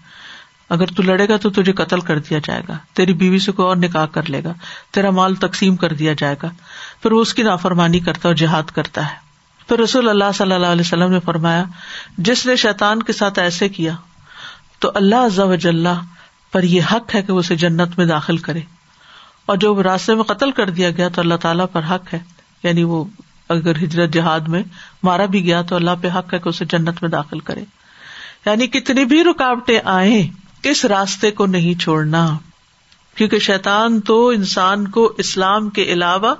اگر تو لڑے گا تو تجھے قتل کر دیا جائے گا۔ تیری بیوی سے کوئی اور نکاح کر لے گا۔ تیرا مال تقسیم کر دیا جائے گا۔ پھر وہ اس کی نافرمانی کرتا اور جہاد کرتا ہے۔ پھر رسول اللہ صلی اللہ علیہ وسلم نے فرمایا، جس نے شیطان کے ساتھ ایسے کیا، تو اللہ وجل پر یہ حق ہے کہ اسے جنت میں داخل کرے۔ اور جو راستے میں قتل کر دیا گیا تو اللہ تعالیٰ پر حق ہے۔ یعنی وہ اگر ہجرت جہاد میں مارا بھی گیا تو اللہ پہ حق ہے کہ اسے جنت میں داخل کرے۔ یعنی کتنی بھی رکاوٹیں آئے اس راستے کو نہیں چھوڑنا۔ کیونکہ شیطان تو انسان کو اسلام کے علاوہ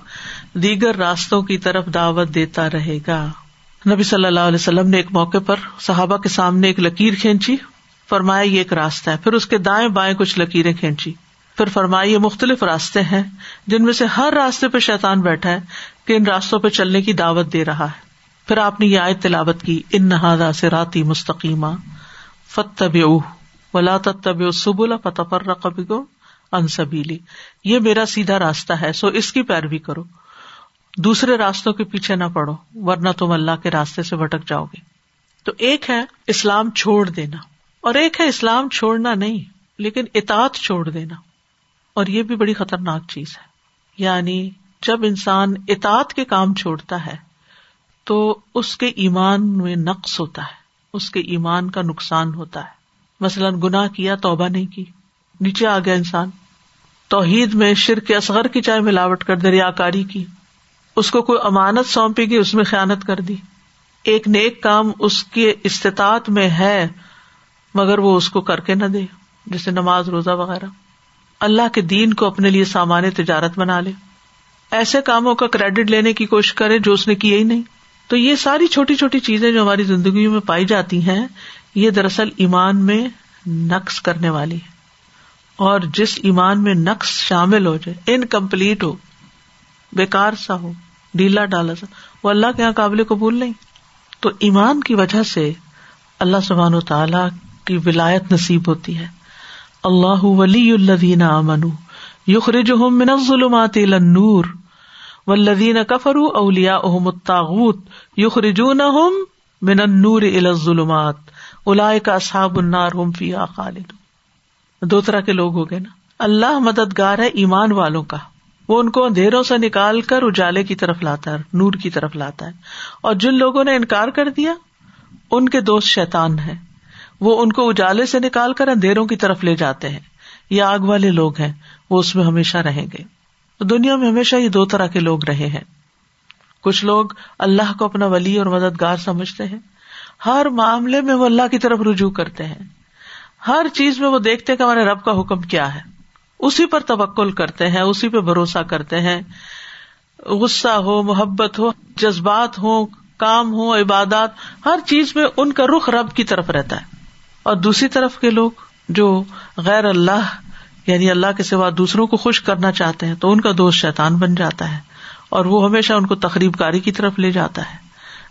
دیگر راستوں کی طرف دعوت دیتا رہے گا۔ نبی صلی اللہ علیہ وسلم نے ایک موقع پر صحابہ کے سامنے ایک لکیر کھینچی۔ فرمایا، یہ ایک راستہ ہے۔ پھر اس کے دائیں بائیں کچھ لکیریں کھینچی۔ پھر فرمائی یہ مختلف راستے ہیں جن میں سے ہر راستے پہ شیطان بیٹھا ہے۔ کہ ان راستوں پہ چلنے کی دعوت دے رہا ہے۔ پھر آپ نے یہ آیت تلاوت کی، ان نہادا سے راتی مستقیمہ فتب ولا تب سبلا فتفر رقبو انصبیلی یہ میرا سیدھا راستہ ہے، سو اس کی پیروی کرو۔ دوسرے راستوں کے پیچھے نہ پڑو، ورنہ تم اللہ کے راستے سے بھٹک جاؤ گے۔ تو ایک ہے اسلام چھوڑ دینا، اور ایک ہے اسلام چھوڑنا نہیں، لیکن اطاعت چھوڑ دینا۔ اور یہ بھی بڑی خطرناک چیز ہے۔ یعنی جب انسان اطاعت کے کام چھوڑتا ہے، تو اس کے ایمان میں نقص ہوتا ہے، اس کے ایمان کا نقصان ہوتا ہے۔ مثلاً گناہ کیا، توبہ نہیں کی، نیچے آ گیا انسان۔ توحید میں شرک اصغر کی چائے ملاوٹ کر دریا کاری کی۔ اس کو کوئی امانت سونپی گئی اس میں خیالت کر دی۔ ایک نیک کام اس کے استطاعت میں ہے، مگر وہ اس کو کر کے نہ دے، جیسے نماز، روزہ وغیرہ۔ اللہ کے دین کو اپنے لیے سامان تجارت بنا لے۔ ایسے کاموں کا کریڈٹ لینے کی کوشش کرے جو اس نے کیا ہی نہیں۔ تو یہ ساری چھوٹی چھوٹی چیزیں جو ہماری زندگی میں پائی جاتی ہیں، یہ دراصل ایمان میں نقص کرنے والی ہے اور جس ایمان میں نقص شامل ہو جائے انکمپلیٹ ہو بےکار سا ہو، ڈھیلا ڈالا سا، وہ اللہ کے یہاں قابل قبول نہیں۔ تو ایمان کی وجہ سے اللہ سبحان و تعالی کی ولایت نصیب ہوتی ہے۔ اللہ ولی الدین امن یخرج من الظلمات الى النور۔ والذین کفروا اولیاءهم الطاغوت یخرجونہم من النور الى الظلمات اولئک اصحاب النار هم فیہا خالدون۔ دو طرح کے لوگ ہو گئے نا۔ اللہ مددگار ہے ایمان والوں کا۔ وہ ان کو اندھیروں سے نکال کر اجالے کی طرف لاتا ہے، نور کی طرف لاتا ہے۔ اور جن لوگوں نے انکار کر دیا، ان کے دوست شیتان ہے وہ ان کو اجالے سے نکال کر اندھیروں کی طرف لے جاتے ہیں۔ یہ آگ والے لوگ ہیں، وہ اس میں ہمیشہ رہیں گے۔ دنیا میں ہمیشہ یہ دو طرح کے لوگ رہے ہیں۔ کچھ لوگ اللہ کو اپنا ولی اور مددگار سمجھتے ہیں۔ ہر معاملے میں وہ اللہ کی طرف رجوع کرتے ہیں۔ ہر چیز میں وہ دیکھتے کہ ہمارے رب کا حکم کیا ہے۔ اسی پر توکل کرتے ہیں، اسی پہ بھروسہ کرتے ہیں۔ غصہ ہو، محبت ہو، جذبات ہو کام ہو عبادات، ہر چیز میں ان کا رخ رب کی طرف رہتا ہے۔ اور دوسری طرف کے لوگ جو غیر اللہ یعنی اللہ کے سوا دوسروں کو خوش کرنا چاہتے ہیں تو ان کا دوست شیتان بن جاتا ہے اور وہ ہمیشہ ان کو تقریب کاری کی طرف لے جاتا ہے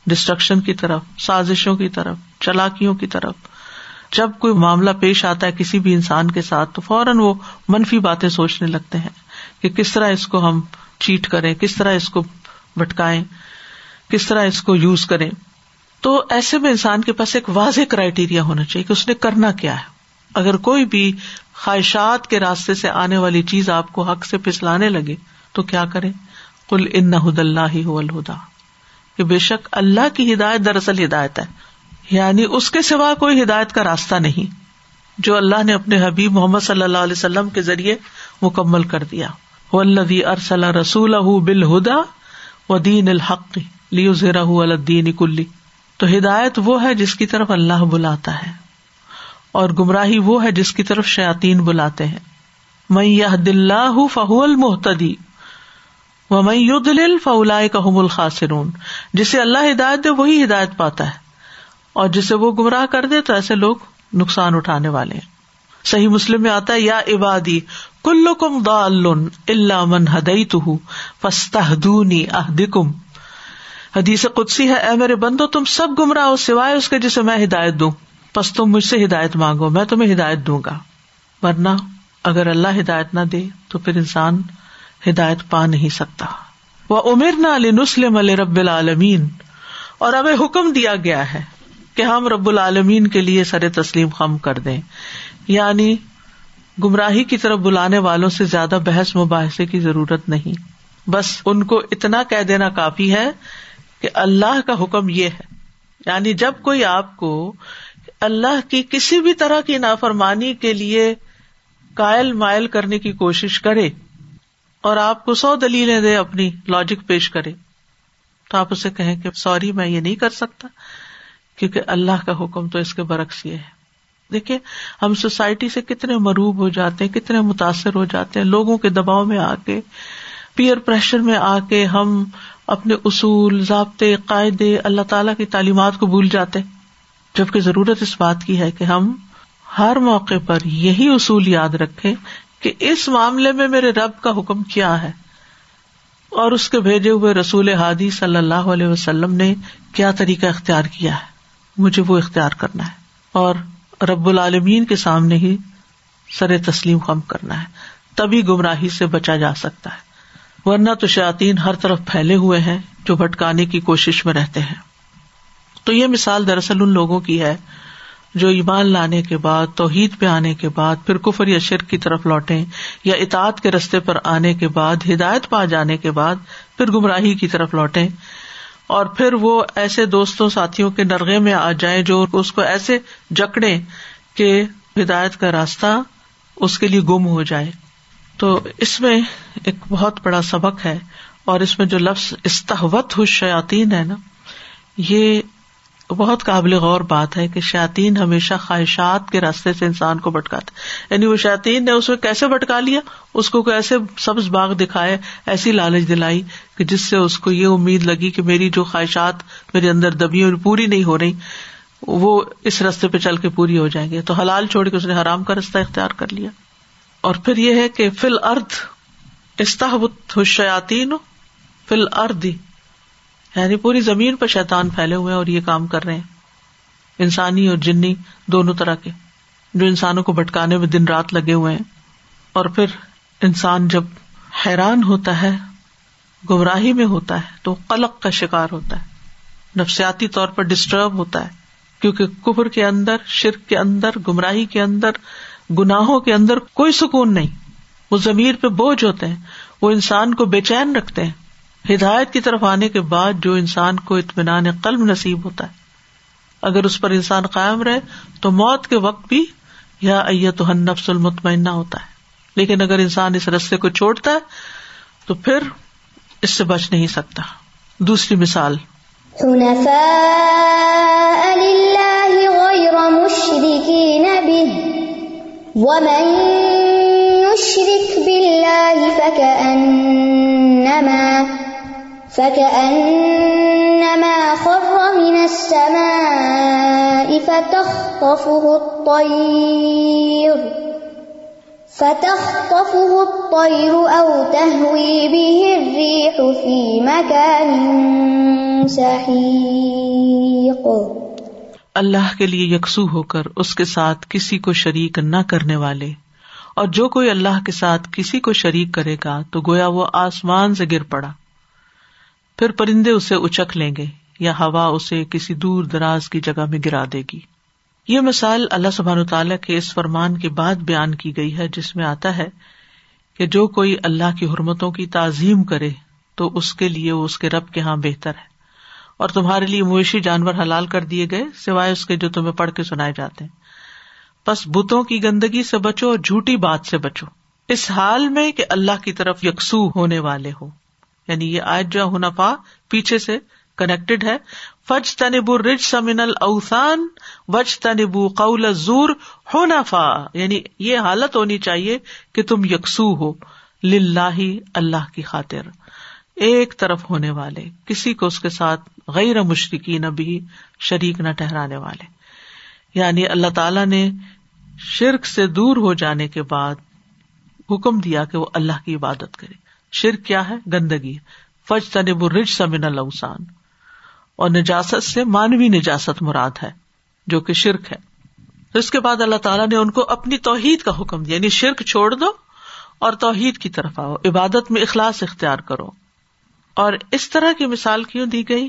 ڈسٹرکشن کی طرف، سازشوں کی طرف، چلاکیوں کی طرف۔ جب کوئی معاملہ پیش آتا ہے کسی بھی انسان کے ساتھ تو فوراً وہ منفی باتیں سوچنے لگتے ہیں کہ کس طرح اس کو ہم چیٹ کریں، کس طرح اس کو بٹکائیں کس طرح اس کو یوز کریں۔ تو ایسے میں انسان کے پاس ایک واضح کرائٹیریا ہونا چاہیے کہ اس نے کرنا کیا ہے۔ اگر کوئی بھی خواہشات کے راستے سے آنے والی چیز آپ کو حق سے پھسلانے لگے تو کیا کرے کل ان ہد اللہ ہی الہدا۔ کہ بے شک اللہ کی ہدایت دراصل ہدایت ہے۔ یعنی اس کے سوا کوئی ہدایت کا راستہ نہیں۔ جو اللہ نے اپنے حبیب محمد صلی اللہ علیہ وسلم کے ذریعے مکمل کر دیا۔ ارسل رسول بالہدا و دین الحق لیو زیرہ الدین کلی۔ تو ہدایت وہ ہے جس کی طرف اللہ بلاتا ہے۔ اور گمراہی وہ ہے جس کی طرف شاطین بلاتے ہیں۔ میں یہ دل فہو المحتدی و میں یو دل فلا کہ الخاصرون جسے اللہ ہدایت دے وہی ہدایت پاتا ہے۔ اور جسے وہ گمراہ کر دے تو ایسے لوگ نقصان اٹھانے والے ہیں۔ صحیح مسلم میں آتا ہے، یا عبادی کلو کم دا اللہ من ہدئی تو فستہ اہدکم۔ حدیث قدسی ہے، اے میرے بندو، تم سب گمراہ ہو سوائے اس کے جسے میں ہدایت دوں۔ بس تم مجھ سے ہدایت مانگو، میں تمہیں ہدایت دوں گا۔ ورنہ اگر اللہ ہدایت نہ دے تو پھر انسان ہدایت پا نہیں سکتا۔ وہ امیر نہ علی نسلم علیہ رب العالمین اور ہمیں حکم دیا گیا ہے کہ ہم رب العالمین کے لیے سر تسلیم خم کر دیں۔ یعنی گمراہی کی طرف بلانے والوں سے زیادہ بحث مباحثے کی ضرورت نہیں۔ بس ان کو اتنا کہہ دینا کافی ہے کہ اللہ کا حکم یہ ہے۔ یعنی جب کوئی آپ کو اللہ کی کسی بھی طرح کی نافرمانی کے لیے کائل مائل کرنے کی کوشش کرے اور آپ کو سو دلیلیں دے اپنی لاجک پیش کرے تو آپ اسے کہیں کہ سوری میں یہ نہیں کر سکتا کیونکہ اللہ کا حکم تو اس کے برعکس یہ ہے۔ دیکھیے، ہم سوسائٹی سے کتنے مروب ہو جاتے ہیں، کتنے متاثر ہو جاتے ہیں، لوگوں کے دباؤ میں آ کے پیئر پریشر میں آ کے ہم اپنے اصول، ضابطے، قاعدے، اللہ تعالی کی تعلیمات کو بھول جاتے ہیں۔ جبکہ ضرورت اس بات کی ہے کہ ہم ہر موقع پر یہی اصول یاد رکھے کہ اس معاملے میں میرے رب کا حکم کیا ہے اور اس کے بھیجے ہوئے رسول ہادی صلی اللہ علیہ وسلم نے کیا طریقہ اختیار کیا ہے؟ مجھے وہ اختیار کرنا ہے اور رب العالمین کے سامنے ہی سر تسلیم خم کرنا ہے۔ تبھی گمراہی سے بچا جا سکتا ہے۔ ورنہ تو شاطین ہر طرف پھیلے ہوئے ہیں جو بھٹکانے کی کوشش میں رہتے ہیں۔ تو یہ مثال دراصل ان لوگوں کی ہے جو ایمان لانے کے بعد، توحید پہ آنے کے بعد، پھر کفر یا شرک کی طرف لوٹے یا اطاعت کے رستے پر آنے کے بعد، ہدایت پا جانے کے بعد، پھر گمراہی کی طرف لوٹے اور پھر وہ ایسے دوستوں، ساتھیوں کے نرغے میں آ جائیں جو اس کو ایسے جکڑے کہ ہدایت کا راستہ اس کے لیے گم ہو جائے۔ تو اس میں ایک بہت بڑا سبق ہے اور اس میں جو لفظ استحوت ہو شیاتین ہے نا، یہ بہت قابل غور بات ہے کہ شاطین ہمیشہ خواہشات کے راستے سے انسان کو بٹکاتے یعنی وہ شاطین نے اس کو کیسے بٹکا لیا؟ اس کو ایسے سبز باغ دکھائے، ایسی لالچ دلائی کہ جس سے اس کو یہ امید لگی کہ میری جو خواہشات میرے اندر دبی اور پوری نہیں ہو رہی، وہ اس رستے پہ چل کے پوری ہو جائیں گے۔ تو حلال چھوڑ کے اس نے حرام کا رستہ اختیار کر لیا۔ اور پھر یہ ہے کہ فل ارد استحبت شیاتین فل ارد یعنی پوری زمین پہ شیتان پھیلے ہوئے ہیں اور یہ کام کر رہے ہیں۔ انسانی اور جنی دونوں طرح کے، جو انسانوں کو بھٹکانے میں دن رات لگے ہوئے ہیں۔ اور پھر انسان جب حیران ہوتا ہے، گمراہی میں ہوتا ہے، تو قلق کا شکار ہوتا ہے۔ نفسیاتی طور پر ڈسٹرب ہوتا ہے، کیونکہ کفر کے اندر، شرک کے اندر، گمراہی کے اندر، گناہوں کے اندر کوئی سکون نہیں۔ وہ زمیر پہ بوجھ ہوتے ہیں، وہ انسان کو بے چین رکھتے ہیں۔ ہدایت کی طرف آنے کے بعد جو انسان کو اطمینان قلب نصیب ہوتا ہے۔ اگر اس پر انسان قائم رہے تو موت کے وقت بھی یا تو نفس المطمئنہ ہوتا ہے۔ لیکن اگر انسان اس رستے کو چھوڑتا ہے تو پھر اس سے بچ نہیں سکتا۔ دوسری مثال۔ فكأنما خر من السماء فتخطفه الطير فتخطفه الطير أو تهوي به الريح في مكان سحيق اللہ کے لیے یکسو ہو کر اس کے ساتھ کسی کو شریک نہ کرنے والے۔ اور جو کوئی اللہ کے ساتھ کسی کو شریک کرے گا تو گویا وہ آسمان سے گر پڑا۔ پھر پرندے اسے اچک لیں گے یا ہوا اسے کسی دور دراز کی جگہ میں گرا دے گی۔ یہ مثال اللہ سبحان تعالیٰ کے اس فرمان کے بعد بیان کی گئی ہے، جس میں آتا ہے کہ جو کوئی اللہ کی حرمتوں کی تعظیم کرے تو اس کے لیے وہ اس کے رب کے یہاں بہتر ہے۔ اور تمہارے لیے مویشی جانور حلال کر دیے گئے، سوائے اس کے جو تمہیں پڑھ کے سنائے جاتے ہیں۔ بس بتوں کی گندگی سے بچو اور جھوٹی بات سے بچو۔ اس حال میں کہ اللہ کی طرف یکسو ہونے والے ہو۔ یعنی یہ آج جو ہنفا پیچھے سے کنیکٹڈ ہے۔ فج تنب رج سمن اوسان وج تنب قول زور ہونافا یعنی یہ حالت ہونی چاہیے کہ تم یکسو ہو۔ لاہ اللہ کی خاطر۔ ایک طرف ہونے والے، کسی کو اس کے ساتھ غیر مشرقی نہ بھی شریک نہ ٹہرانے والے۔ یعنی اللہ تعالی نے شرک سے دور ہو جانے کے بعد حکم دیا کہ وہ اللہ کی عبادت کرے۔ شرک کیا ہے؟ گندگی۔ فج تنب رج سمن السان اور نجاست سے مانوی نجاست مراد ہے، جو کہ شرک ہے۔ اس کے بعد اللہ تعالیٰ نے ان کو اپنی توحید کا حکم دیا یعنی شرک چھوڑ دو اور توحید کی طرف آؤ، عبادت میں اخلاص اختیار کرو۔ اور اس طرح کی مثال کیوں دی گئی؟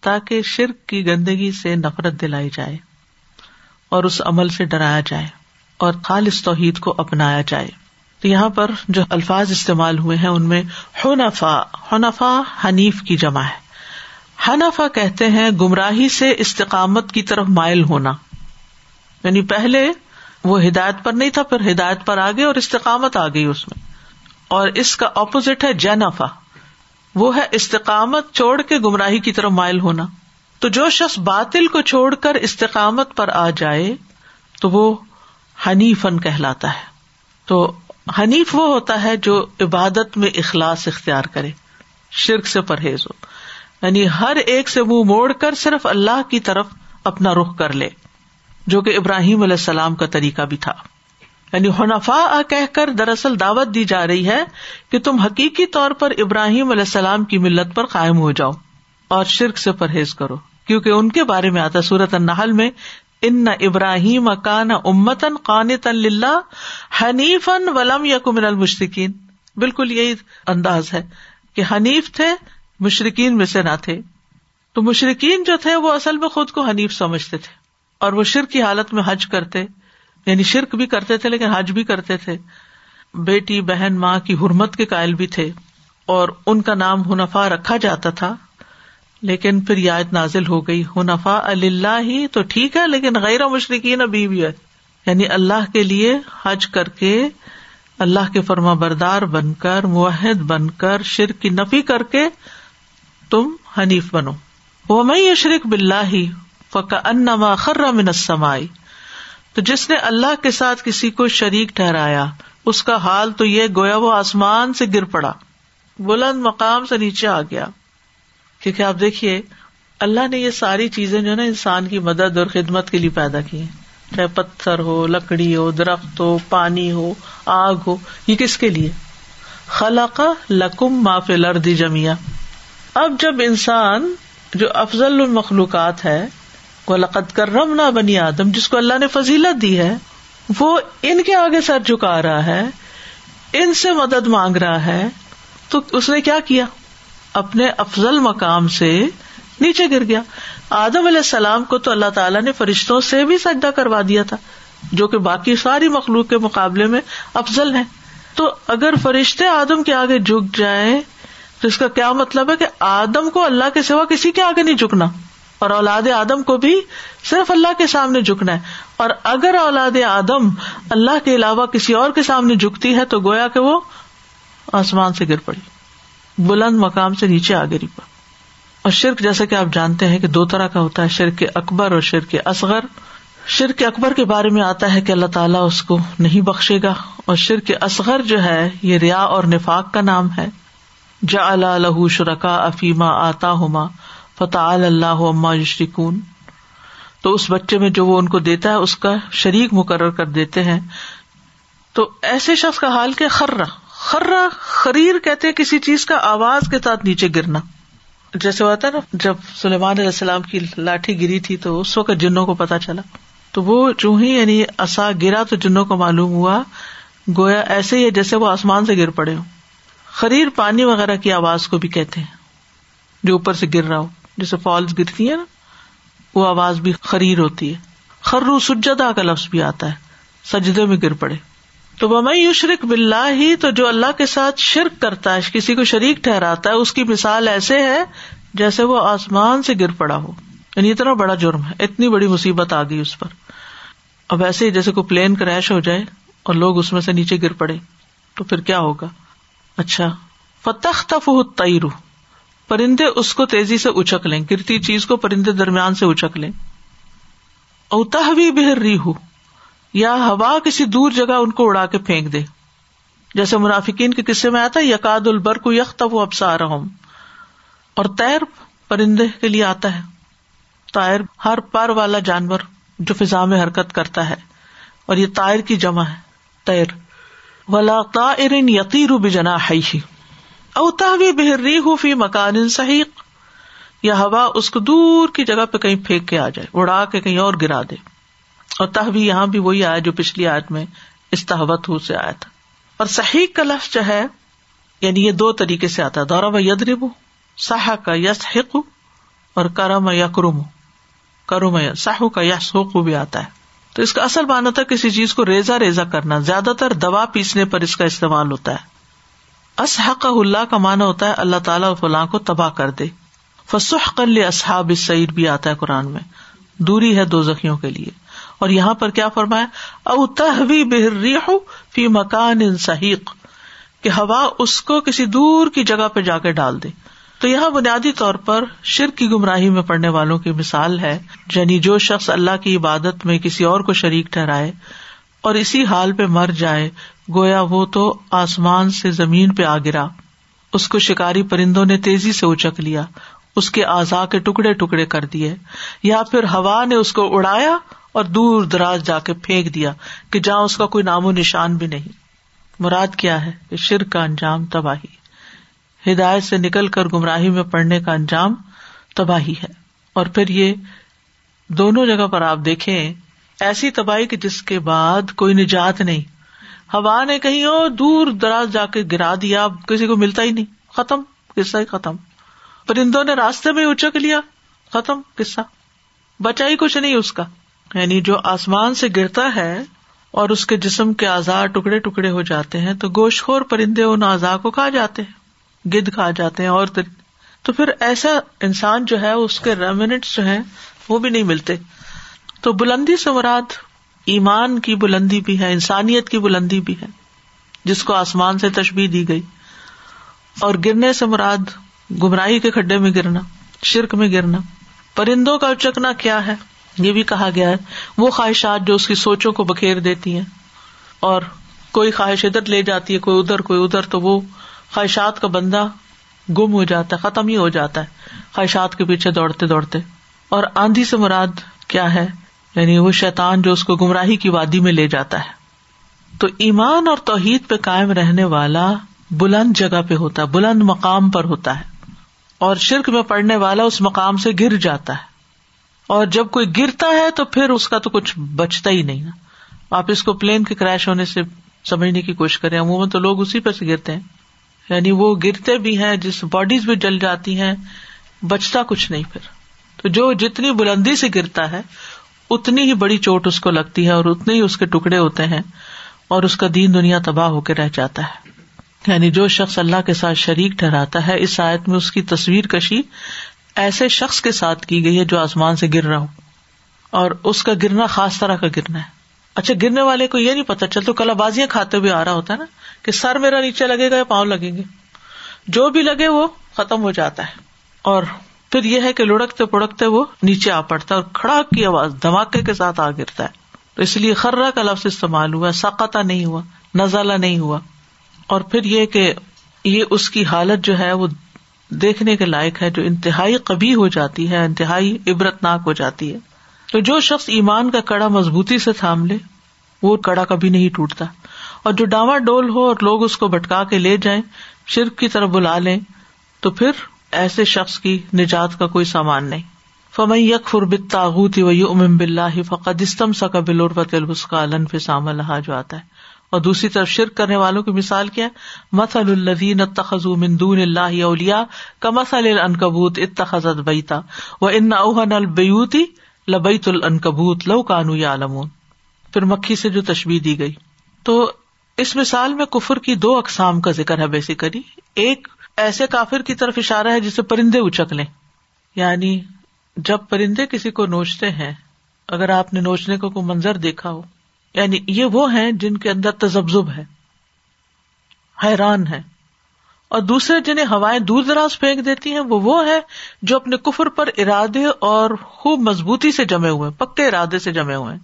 تاکہ شرک کی گندگی سے نفرت دلائی جائے اور اس عمل سے ڈرایا جائے اور خالص توحید کو اپنایا جائے۔ تو یہاں پر جو الفاظ استعمال ہوئے ہیں ان میں ہنفا ہنفا حنیف کی جمع ہے۔ حنفا کہتے ہیں گمراہی سے استقامت کی طرف مائل ہونا۔ یعنی پہلے وہ ہدایت پر نہیں تھا، پھر ہدایت پر آ گئے اور استقامت آ گئی اس میں۔ اور اس کا اپوزٹ ہے جینفا وہ ہے استقامت چھوڑ کے گمراہی کی طرف مائل ہونا۔ تو جو شخص باطل کو چھوڑ کر استقامت پر آ جائے تو وہ حنیفن کہلاتا ہے۔ تو حنیف وہ ہوتا ہے جو عبادت میں اخلاص اختیار کرے، شرک سے پرہیز ہو۔ یعنی ہر ایک سے منہ موڑ کر صرف اللہ کی طرف اپنا رخ کر لے، جو کہ ابراہیم علیہ السلام کا طریقہ بھی تھا۔ یعنی حنفا کہہ کر دراصل دعوت دی جا رہی ہے کہ تم حقیقی طور پر ابراہیم علیہ السلام کی ملت پر قائم ہو جاؤ اور شرک سے پرہیز کرو، کیونکہ ان کے بارے میں آتا سورت النحل میں ان ابراہیم کان امتن قان حنیفن ولم یقن المشرقین بالکل یہی انداز ہے کہ حنیف تھے مشرقین میں سے نہ تھے۔ تو مشرقین جو تھے، وہ اصل میں خود کو حنیف سمجھتے تھے۔ اور وہ شرک کی حالت میں حج کرتے یعنی شرک بھی کرتے تھے لیکن حج بھی کرتے تھے۔ بیٹی، بہن، ماں کی حرمت کے قائل بھی تھے اور ان کا نام ہنفا رکھا جاتا تھا۔ لیکن پھر یاد نازل ہو گئی ہنفا اللہ ہی تو ٹھیک ہے، لیکن غیر مشرقین ابھی بھی ہے۔ یعنی اللہ کے لیے حج کر کے اللہ کے فرما بردار بن کر معاہد بن کر، شرک کی نفی کر کے تم حنیف بنو۔ وہ میں یہ شرک بلّہ ہی فقا انما خر من السمائی تو جس نے اللہ کے ساتھ کسی کو شریک ٹھہرایا، اس کا حال تو یہ گویا وہ آسمان سے گر پڑا، بلند مقام سے نیچے آ گیا۔ کیونکہ آپ دیکھیے، اللہ نے یہ ساری چیزیں جو نا انسان کی مدد اور خدمت کے لیے پیدا کی ہیں۔ چاہے پتھر ہو، لکڑی ہو، درخت ہو، پانی ہو، آگ ہو، یہ کس کے لیے؟ خلا کا لکم معاف لردی جمیا اب جب انسان جو افضل المخلوقات ہے وہ لقت کرم نہ بنی آدم، جس کو اللہ نے فضیلت دی ہے، وہ ان کے آگے سر جھکا رہا ہے، ان سے مدد مانگ رہا ہے، تو اس نے کیا کیا؟ اپنے افضل مقام سے نیچے گر گیا۔ آدم علیہ السلام کو تو اللہ تعالیٰ نے فرشتوں سے بھی سجدہ کروا دیا تھا، جو کہ باقی ساری مخلوق کے مقابلے میں افضل ہے تو اگر فرشتے آدم کے آگے جھک جائیں، تو اس کا کیا مطلب ہے کہ آدم کو اللہ کے سوا کسی کے آگے نہیں جھکنا؟ اور اولاد آدم کو بھی صرف اللہ کے سامنے جھکنا ہے۔ اور اگر اولاد آدم اللہ کے علاوہ کسی اور کے سامنے جھکتی ہے، تو گویا کہ وہ آسمان سے گر پڑی۔ بلند مقام سے نیچے آ گری پڑ اور شرک جیسا کہ آپ جانتے ہیں کہ دو طرح کا ہوتا ہے، شرک اکبر اور شرک اصغر۔ شرک اکبر کے بارے میں آتا ہے کہ اللہ تعالیٰ اس کو نہیں بخشے گا۔ اور شرک اصغر جو ہے، یہ ریا اور نفاق کا نام ہے۔ جا اللہ شرکا افیما آتا ہوما فتح اللہ عما یشرکون۔ تو اس بچے میں جو وہ ان کو دیتا ہے، اس کا شریک مقرر کر دیتے ہیں۔ تو ایسے شخص کا حال کہ خرا خرا خریر کہتے کسی چیز کا آواز کے ساتھ نیچے گرنا۔ جیسے ہوتا ہے نا، جب سلیمان علیہ السلام کی لاٹھی گری تھی تو اس وقت جنوں کو پتا چلا۔ تو وہ جو ہی یعنی اصا گرا تو جنوں کو معلوم ہوا۔ گویا ایسے ہی جیسے وہ آسمان سے گر پڑے ہو خریر پانی وغیرہ کی آواز کو بھی کہتے ہیں، جو اوپر سے گر رہا ہو۔ جیسے فالس گرتی ہے نا، وہ آواز بھی خریر ہوتی ہے۔ خرو سجدا کا لفظ بھی آتا ہے، سجدے میں گر پڑے۔ تو وہ شرک بلّہ ہی تو جو اللہ کے ساتھ شرک کرتا ہے، کسی کو شریک ٹھہراتا ہے، اس کی مثال ایسے ہے جیسے وہ آسمان سے گر پڑا ہو۔ یعنی اتنا بڑا جرم ہے، اتنی بڑی مصیبت آ گئی اس پر۔ اب ایسے ہی جیسے کوئی پلین کریش ہو جائے اور لوگ اس میں سے نیچے گر پڑے، تو پھر کیا ہوگا؟ اچھا فتح تف تئرو پرندے اس کو تیزی سے اچک لیں، گرتی چیز کو پرندے درمیان سے اچک لیں۔ اوتہ بھی بہر ری ہوں یا ہوا کسی دور جگہ ان کو اڑا کے پھینک دے۔ جیسے منافقین کے قصے میں آتا ہے یقاد البر کو یخ تب ابسا رہا ہوں اور تیر پرندے کے لیے آتا ہے۔ تائر ہر پر والا جانور جو فضا میں حرکت کرتا ہے۔ اور یہ تائر کی جمع ہے تیر ولا تائرن یقیر بجنا ہی اوتا بھی بہر ہو فی مکان صحیح یا ہوا اس کو دور کی جگہ پہ کہیں پھینک کے آ جائے، اڑا کے کہیں اور گرا دے۔ اور تہ بھی یہاں بھی وہی آیا جو پچھلی آیت میں استحبت ہو سے آیا تھا۔ اور صحیح کا لفظ جو ہے یعنی یہ دو طریقے سے آتا ہے۔ دورہ و ید ربو سہ کا یس حق اور کرم یا کرم کرم ساہو کا یس حق بھی آتا ہے۔ تو اس کا اصل مانا تھا کسی چیز کو ریزا ریزا کرنا۔ زیادہ تر دوا پیسنے پر اس کا استعمال ہوتا ہے۔ اسحق اللہ کا مانا ہوتا ہے، اللہ تعالیٰ فلاں کو تباہ کر دے۔ فسح کر اصحاب سعید بھی آتا ہے قرآن میں۔ دوری ہے دو زخیوں کے لیے۔ اور یہاں پر کیا فرمایا؟ او تحوی بہر فی مکان ان کہ ہوا اس کو کسی دور کی جگہ پہ جا کے ڈال دے۔ تو یہاں بنیادی طور پر شر کی گمراہی میں پڑنے والوں کی مثال ہے یعنی جو شخص اللہ کی عبادت میں کسی اور کو شریک ٹھہرائے اور اسی حال پہ مر جائے، گویا وہ تو آسمان سے زمین پہ آ گرا۔ اس کو شکاری پرندوں نے تیزی سے اچک لیا، اس کے آزا کے ٹکڑے ٹکڑے کر دیے۔ یا پھر ہوا نے اس کو اڑایا اور دور دراز جا کے پھینک دیا کہ جہاں اس کا کوئی نام و نشان بھی نہیں۔ مراد کیا ہے؟ کہ شر کا انجام تباہی۔ ہدایت سے نکل کر گمراہی میں پڑنے کا انجام تباہی ہے۔ اور پھر یہ دونوں جگہ پر آپ دیکھیں، ایسی تباہی کہ جس کے بعد کوئی نجات نہیں۔ ہوا نے کہیں اور دور دراز جا کے گرا دیا کسی کو ملتا ہی نہیں۔ ختم، قصہ ہی ختم۔ پرندوں نے راستے میں اچک لیا، ختم، قصہ۔ بچا ہی کچھ نہیں اس کا۔ یعنی جو آسمان سے گرتا ہے اور اس کے جسم کے آزار ٹکڑے ٹکڑے ہو جاتے ہیں، تو گوشت خور پرندے ان آزار کو کھا جاتے ہیں، گد کھا جاتے ہیں اور تو پھر ایسا انسان جو ہے، اس کے ریمنٹس جو ہے وہ بھی نہیں ملتے۔ تو بلندی سے مراد ایمان کی بلندی بھی ہے، انسانیت کی بلندی بھی ہے، جس کو آسمان سے تشبیح دی گئی۔ اور گرنے سے مراد گمراہی کے کھڈے میں گرنا، شرک میں گرنا۔ پرندوں کا اچکنا کیا ہے؟ یہ بھی کہا گیا ہے، وہ خواہشات جو اس کی سوچوں کو بکھیر دیتی ہیں۔ اور کوئی خواہش ادھر لے جاتی ہے، کوئی ادھر کوئی ادھر، تو وہ خواہشات کا بندہ گم ہو جاتا ہے، ختم ہی ہو جاتا ہے۔ خواہشات کے پیچھے دوڑتے دوڑتے۔ اور آندھی سے مراد کیا ہے؟ یعنی وہ شیتان جو اس کو گمراہی کی وادی میں لے جاتا ہے۔ تو ایمان اور توحید پہ قائم رہنے والا بلند جگہ پہ ہوتا ہے، بلند مقام پر ہوتا ہے۔ اور شرک میں پڑنے والا اس مقام سے گر جاتا ہے۔ اور جب کوئی گرتا ہے تو پھر اس کا تو کچھ بچتا ہی نہیں نا۔ آپ اس کو پلین کے کریش ہونے سے سمجھنے کی کوشش کریں۔ عموماً تو لوگ اسی پہ سے گرتے ہیں۔ یعنی وہ گرتے بھی ہیں، جس باڈیز بھی جل جاتی ہیں، بچتا کچھ نہیں پھر۔ تو جو جتنی بلندی سے گرتا ہے، اتنی ہی بڑی چوٹ اس کو لگتی ہے اور اتنے ہی اس کے ٹکڑے ہوتے ہیں اور اس کا دین دنیا تباہ ہو کے رہ جاتا ہے۔ یعنی جو شخص اللہ کے ساتھ شریک ٹھہراتا ہے، اس آیت میں اس کی تصویر کشی ایسے شخص کے ساتھ کی گئی ہے جو آسمان سے گر رہا ہو اور اس کا گرنا خاص طرح کا گرنا ہے۔ اچھا گرنے والے کو یہ نہیں پتا، چل تو کلا بازیاں کھاتے ہوئے آ رہا ہوتا ہے نا کہ سر میرا نیچے لگے گا یا پاؤں لگیں گے۔ جو بھی لگے وہ ختم ہو جاتا ہے۔ اور پھر یہ ہے کہ لڑکتے پڑکتے وہ نیچے آ پڑتا ہے اور کھڑا کی آواز، دھماکے کے ساتھ آ گرتا ہے۔ تو اس لیے خرا کا لفظ استعمال ہوا ساقتا نہیں ہوا نزالہ نہیں ہوا۔ اور پھر یہ کہ یہ اس کی حالت جو ہے وہ دیکھنے کے لائق ہے جو انتہائی کبھی ہو جاتی ہے، انتہائی عبرت ناک ہو جاتی ہے۔ تو جو شخص ایمان کا کڑا مضبوطی سے تھام لے، وہ کڑا کبھی نہیں ٹوٹتا۔ اور جو ڈاواں ڈول ہو اور لوگ اس کو بٹکا کے لے جائیں، شرک کی طرف بلا لیں، تو پھر ایسے شخص کی نجات کا کوئی سامان نہیں۔ فمئی یک فربت تاغوتی وی ام بلّہ فقد استم سا کا بلوربت البسکا الن فسام الحا جو آتا ہے۔ اور دوسری طرف شرک کرنے والوں کی مثال کیا مسل الدین اتخذ مندون اللہ اولیا کا مسل العنکبوت اتخذت بیتا و ان اوہن البیوتی لبیت العنکبوت لو کانو یا علمون پھر مکھی سے جو تشبیح دی گئی۔ تو اس مثال میں کفر کی دو اقسام کا ذکر ہے بیسیکلی ایک ایسے کافر کی طرف اشارہ ہے جسے پرندے اچک لیں۔ یعنی جب پرندے کسی کو نوچتے ہیں، اگر آپ نے نوچنے کو کوئی منظر دیکھا ہو یعنی یہ وہ ہیں جن کے اندر تجبزب ہے، حیران ہے۔ اور دوسرے جنہیں ہوائیں دور دراز پھینک دیتی ہیں، وہ وہ ہے جو اپنے کفر پر ارادے اور خوب مضبوطی سے جمے ہوئے پکے ارادے سے جمے ہوئے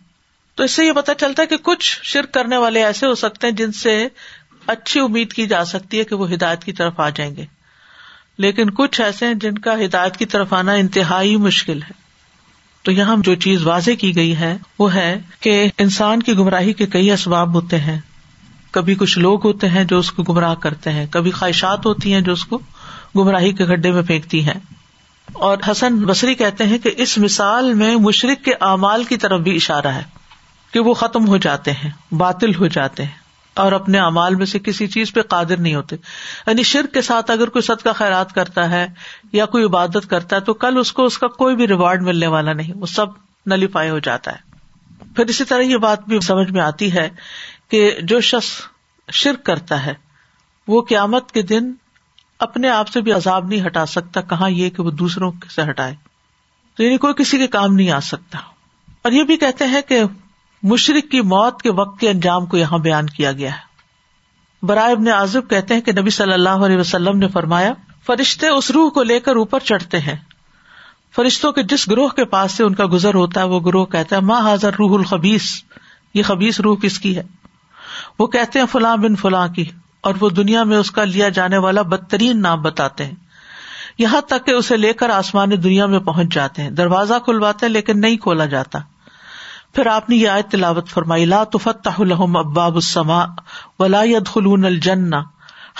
تو اس سے یہ پتا چلتا ہے کہ کچھ شرک کرنے والے ایسے ہو سکتے ہیں جن سے اچھی امید کی جا سکتی ہے کہ وہ ہدایت کی طرف آ جائیں گے۔ لیکن کچھ ایسے ہیں جن کا ہدایت کی طرف آنا انتہائی مشکل ہے۔ تو یہاں جو چیز واضح کی گئی ہے وہ ہے کہ انسان کی گمراہی کے کئی اسباب ہوتے ہیں۔ کبھی کچھ لوگ ہوتے ہیں جو اس کو گمراہ کرتے ہیں، کبھی خواہشات ہوتی ہیں جو اس کو گمراہی کے گڈھے میں پھینکتی ہیں۔ اور حسن بصری کہتے ہیں کہ اس مثال میں مشرق کے اعمال کی طرف بھی اشارہ ہے کہ وہ ختم ہو جاتے ہیں، باطل ہو جاتے ہیں۔ اور اپنے امال میں سے کسی چیز پہ قادر نہیں ہوتے۔ یعنی شرک کے ساتھ اگر کوئی سد کا خیرات کرتا ہے یا کوئی عبادت کرتا ہے تو کل اس کو اس کا کوئی بھی ریوارڈ ملنے والا نہیں، وہ سب نلیفائی ہو جاتا ہے۔ پھر اسی طرح یہ بات بھی سمجھ میں آتی ہے کہ جو شخص شرک کرتا ہے، وہ قیامت کے دن اپنے آپ سے بھی عذاب نہیں ہٹا سکتا، کہاں یہ کہ وہ دوسروں سے ہٹائے۔ تو یعنی کوئی کسی کے کام نہیں آ سکتا۔ اور یہ بھی کہتے ہیں کہ مشرق کی موت کے وقت کے انجام کو یہاں بیان کیا گیا ہے۔ برائے ابن عازب کہتے ہیں کہ نبی صلی اللہ علیہ وسلم نے فرمایا، فرشتے اس روح کو لے کر اوپر چڑھتے ہیں۔ فرشتوں کے جس گروہ کے پاس سے ان کا گزر ہوتا ہے، وہ گروہ کہتا ہے ماں حاضر روح الخبیس یہ خبیس روح کس کی ہے؟ وہ کہتے ہیں، فلاں بن فلاں کی۔ اور وہ دنیا میں اس کا لیا جانے والا بدترین نام بتاتے ہیں۔ یہاں تک کہ اسے لے کر آسمان دنیا میں پہنچ جاتے ہیں۔ دروازہ کھلواتے لیکن نہیں کھولا جاتا۔ پھر آپ نے یہ آیت تلاوت فرمائی، لا تفتح لهم اباب السماء ولا يدخلون الجنہ